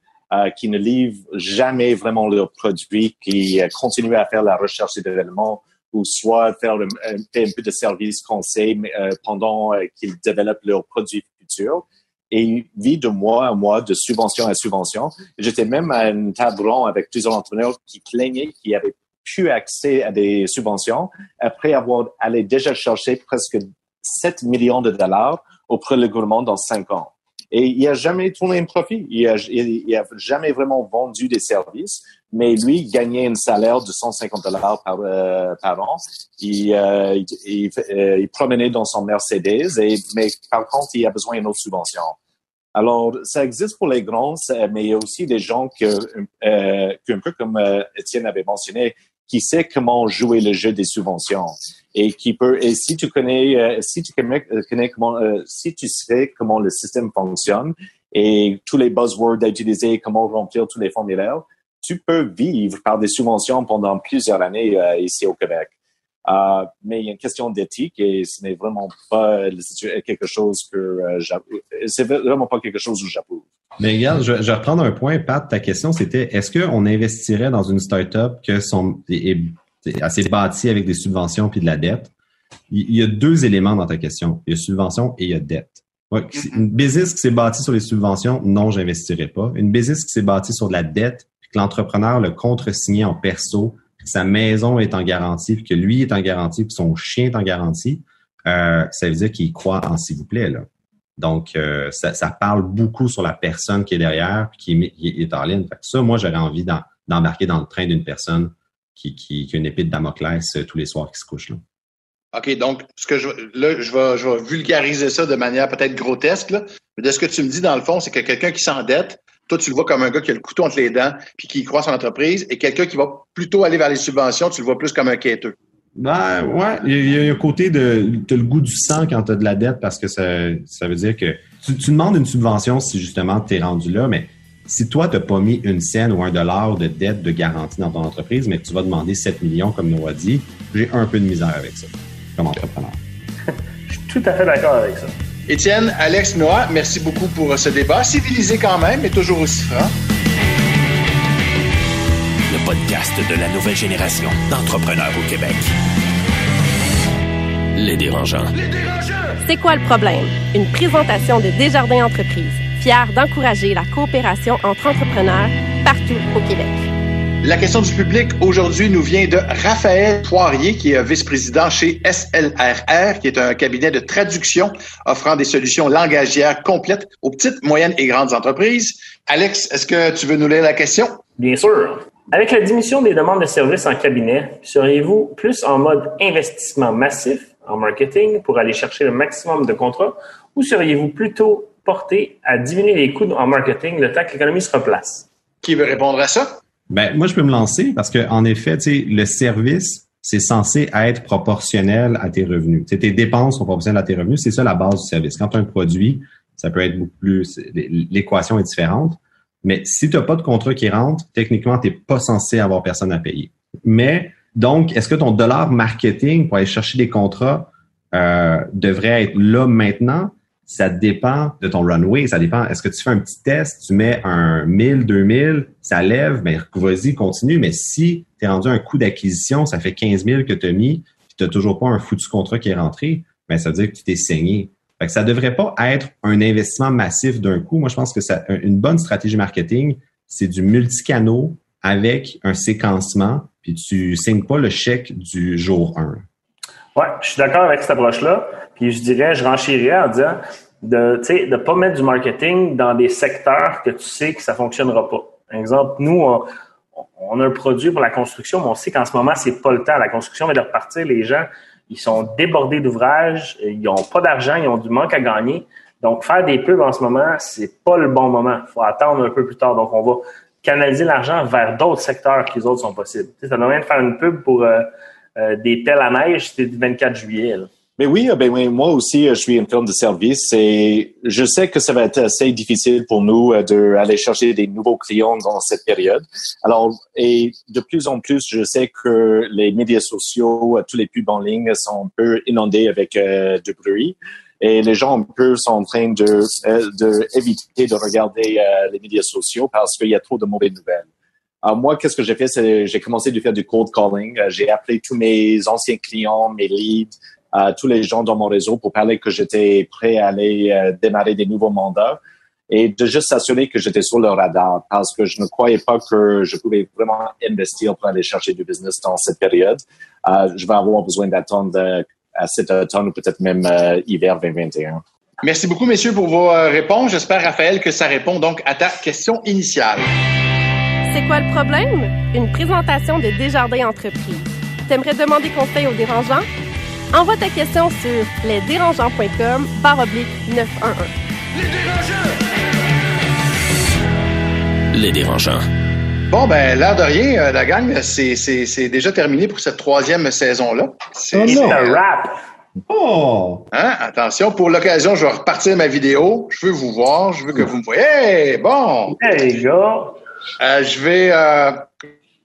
qui ne livrent jamais vraiment leurs produits, qui continuent à faire la recherche et développement ou soit faire un, un peu de service conseil pendant qu'ils développent leurs produits et vit de mois à mois, de subvention à subvention. J'étais même à une table ronde avec plusieurs entrepreneurs qui plaignaient qu'ils avaient plus accès à des subventions après avoir allé déjà chercher presque 7 millions de dollars auprès du gouvernement dans 5 ans. Et il n'a jamais tourné un profit. Il n'a il, jamais vraiment vendu des services, mais lui gagnait un salaire de 150 dollars par, euh, par an. Il, euh, il, euh, il, promenait dans son Mercedes, et, mais par contre, il a besoin d'une autre subvention. Alors, ça existe pour les grands, mais il y a aussi des gens que, euh, un peu comme euh, Étienne avait mentionné, qui sait comment jouer le jeu des subventions et qui peut et si tu connais euh, si tu connais, connais comment euh, si tu sais comment le système fonctionne et tous les buzzwords à utiliser comment remplir tous les formulaires tu peux vivre par des subventions pendant plusieurs années euh, ici au Québec euh, mais il y a une question d'éthique et ce n'est vraiment pas quelque chose que euh, c'est vraiment pas quelque chose où j'approuve. Mais regarde, je, je, vais reprendre un point, Pat. Ta question, c'était est-ce qu'on investirait dans une start-up que son, est, assez bâtie avec des subventions puis de la dette? Il, y a deux éléments dans ta question. Il y a subvention et il y a dette. une business qui s'est bâtie sur les subventions, non, j'investirais pas. Une business qui s'est bâtie sur de la dette, que l'entrepreneur le contre-signé en perso, sa maison est en garantie, puis que lui est en garantie, puis son chien est en garantie, euh, ça veut dire qu'il croit en s'il vous plaît. Là. Donc, euh, ça, ça, parle beaucoup sur la personne qui est derrière, puis qui, est en ligne. Fait ça, moi, j'aurais envie d'embarquer dans le train d'une personne qui, qui, qui, a une épée de Damoclès euh, tous les soirs qui se couche. Là. OK, donc, ce que je, là, je vais, je vais vulgariser ça de manière peut-être grotesque. Là. Mais de ce que tu me dis, dans le fond, c'est que quelqu'un qui s'endette, toi, tu le vois comme un gars qui a le couteau entre les dents puis qui croit son entreprise, et quelqu'un qui va plutôt aller vers les subventions, tu le vois plus comme un quêteux. Ben, ouais, il y, a un côté de, tu le goût du sang quand tu as de la dette parce que ça, ça veut dire que tu, demandes une subvention si justement tu es rendu là, mais si toi, tu n'as pas mis une scène ou un dollar de dette de garantie dans ton entreprise, mais que tu vas demander 7 millions, comme nous a dit, j'ai un peu de misère avec ça, comme entrepreneur. (laughs) Je suis tout à fait d'accord avec ça. Étienne, Alex, Noah, merci beaucoup pour ce débat. Civilisé quand même, mais toujours aussi franc. Le podcast de la nouvelle génération d'entrepreneurs au Québec. Les dérangeants. Les dérangeants! C'est quoi le problème? Une présentation de Desjardins Entreprises, fière d'encourager la coopération entre entrepreneurs partout au Québec. La question du public aujourd'hui nous vient de Raphaël Poirier, qui est vice-président chez SLRR, qui est un cabinet de traduction offrant des solutions langagières complètes aux petites, moyennes et grandes entreprises. Alex, est-ce que tu veux nous lire la question? Bien sûr. Avec la diminution des demandes de services en cabinet, seriez-vous plus en mode investissement massif en marketing pour aller chercher le maximum de contrats ou seriez-vous plutôt porté à diminuer les coûts en marketing le temps que l'économie se replace? Qui veut répondre à ça? Ben, moi, je peux me lancer parce que, en effet, le service, c'est censé être proportionnel à tes revenus. tes dépenses sont proportionnelles à tes revenus. C'est ça la base du service. Quand tu as un produit, ça peut être beaucoup plus, l'équation est différente. Mais si tu n'as pas de contrat qui rentre, techniquement, tu n'es pas censé avoir personne à payer. Mais donc, est-ce que ton dollar marketing pour aller chercher des contrats euh, devrait être là maintenant? Ça dépend de ton runway, ça dépend. Est-ce que tu fais un petit test, tu mets un 1000, 2000, ça lève, ben vas-y, continue. Mais si tu es rendu un coût d'acquisition, ça fait 15 000 que tu as mis, puis tu n'as toujours pas un foutu contrat qui est rentré, ben ça veut dire que tu t'es saigné. Fait que ça devrait pas être un investissement massif d'un coup. Moi, je pense que ça, une bonne stratégie marketing, c'est du multicanaux avec un séquencement, puis tu signes pas le chèque du jour 1. Ouais, je suis d'accord avec cette approche-là. Puis je dirais, je renchérirais en disant de ne pas mettre du marketing dans des secteurs que tu sais que ça fonctionnera pas. Par exemple, nous, on, on a un produit pour la construction, mais on sait qu'en ce moment, c'est pas le temps. La construction va de repartir. Les gens, ils sont débordés d'ouvrages, ils n'ont pas d'argent, ils ont du manque à gagner. Donc, faire des pubs en ce moment, c'est pas le bon moment. Il faut attendre un peu plus tard. Donc, on va canaliser l'argent vers d'autres secteurs que les autres sont possibles. Tu sais, ça n'a rien de faire une pub pour euh, euh, des pelles à neige, c'était du 24 juillet. Mais oui, euh, ben oui, moi aussi, je suis une firme de service et je sais que ça va être assez difficile pour nous d'aller chercher des nouveaux clients dans cette période. Alors, et de plus en plus, je sais que les médias sociaux, tous les pubs en ligne sont un peu inondés avec euh, du bruit et les gens un peu sont en train de, de de regarder euh, les médias sociaux parce qu'il y a trop de mauvaises nouvelles. Alors moi, qu'est-ce que j'ai fait, j'ai commencé à faire du cold calling. J'ai appelé tous mes anciens clients, mes leads, à tous les gens dans mon réseau pour parler que j'étais prêt à aller euh, démarrer des nouveaux mandats et de juste s'assurer que j'étais sur le radar parce que je ne croyais pas que je pouvais vraiment investir pour aller chercher du business dans cette période. Euh, je vais avoir besoin d'attendre euh, à cet automne ou peut-être même hiver 2021. Merci beaucoup, messieurs, pour vos réponses. J'espère, Raphaël, que ça répond donc à ta question initiale. C'est quoi le problème? Une présentation de Desjardins Entreprises. T'aimerais demander conseil aux dérangeants? Envoie ta question sur lesdérangeants.com barre oblique 911. Les dérangeants! Les dérangeants. Bon, ben, l'air de rien, euh, la gang, c'est déjà terminé pour cette troisième saison-là. C'est un rap! Oh! Hein? Attention, pour l'occasion, je vais repartir ma vidéo. Je veux vous voir, je veux que vous me voyez. Hey, bon! Hey, gars! Euh, je vais euh,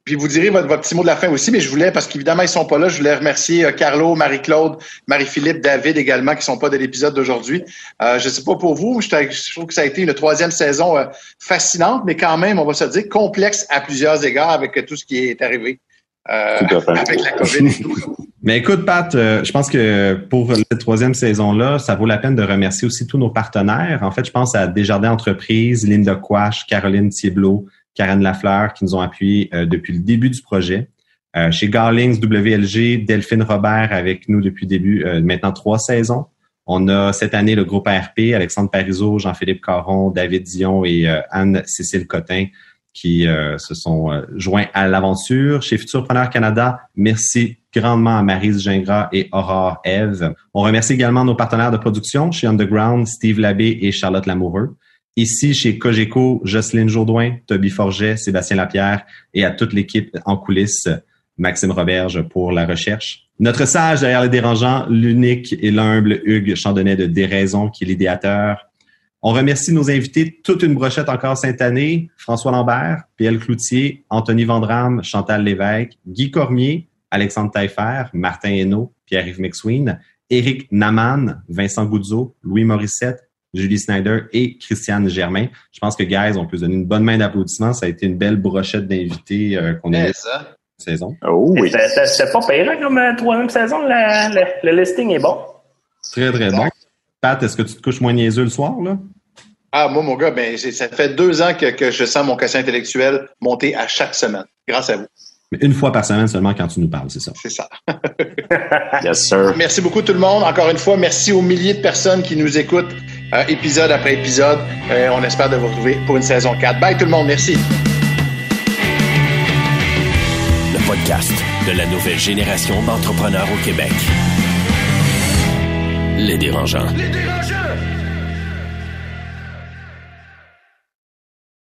puis vous direz votre, petit mot de la fin aussi, mais je voulais, parce qu'évidemment, ils sont pas là, je voulais remercier euh, Carlo, Marie-Claude, Marie-Philippe, David également, qui sont pas de l'épisode d'aujourd'hui. Euh, je sais pas pour vous, je, trouve que ça a été une troisième saison euh, fascinante, mais quand même, on va se dire, complexe à plusieurs égards avec tout ce qui est arrivé. Euh, avec la COVID et tout. (laughs) Mais écoute, Pat, je pense que pour cette troisième saison-là, ça vaut la peine de remercier aussi tous nos partenaires. En fait, je pense à Desjardins Entreprises, Linda Quash, Caroline Thiebleau, Karen Lafleur qui nous ont appuyés euh, depuis le début du projet. Euh, chez Garlings WLG, Delphine Robert avec nous depuis le début, euh, maintenant trois saisons. On a cette année le groupe ARP, Alexandre Parizeau, Jean-Philippe Caron, David Dion et Anne-Cécile Cotin qui se sont joints à l'aventure. Chez Futurpreneur Canada, merci grandement à Marise Gingras et Aurore Eve. On remercie également nos partenaires de production chez Underground, Steve Labbé et Charlotte Lamoureux. Ici, chez Cogeco, Jocelyne Jourdouin, Toby Forget, Sébastien Lapierre et à toute l'équipe en coulisses, Maxime Roberge pour la recherche. Notre sage derrière les dérangeants, l'unique et l'humble Hugues Chandonnet de Déraison, qui est l'idéateur. On remercie nos invités, toute une brochette encore cette année, François Lambert, Pierre Cloutier, Anthony Vandram, Chantal Lévesque, Guy Cormier, Alexandre Taillefer, Martin Hainaut, Pierre-Yves McSween, Éric Naman, Vincent Goudzo, Louis Morissette, Julie Snyder et Christiane Germain. Je pense que, guys, on peut se donner une bonne main d'applaudissements. Ça a été une belle brochette d'invités euh, qu'on a eu cette saison. Oh oui. C'était pas pire hein, comme euh, troisième saison. Le, listing est bon. Très, très bon. Pat, est-ce que tu te couches moins niaiseux le soir, là? Ah, moi, mon gars, ben, ça fait deux ans que, que je sens mon quotient intellectuel monter à chaque semaine. Grâce à vous. Mais une fois par semaine seulement quand tu nous parles, c'est ça. C'est ça. yes, (laughs) sir. Merci beaucoup tout le monde. Encore une fois, merci aux milliers de personnes qui nous écoutent épisode après épisode. on espère de vous retrouver pour une saison 4. Bye tout le monde, merci. Le podcast de la nouvelle génération d'entrepreneurs au Québec. Les dérangeants. Les dérangeants!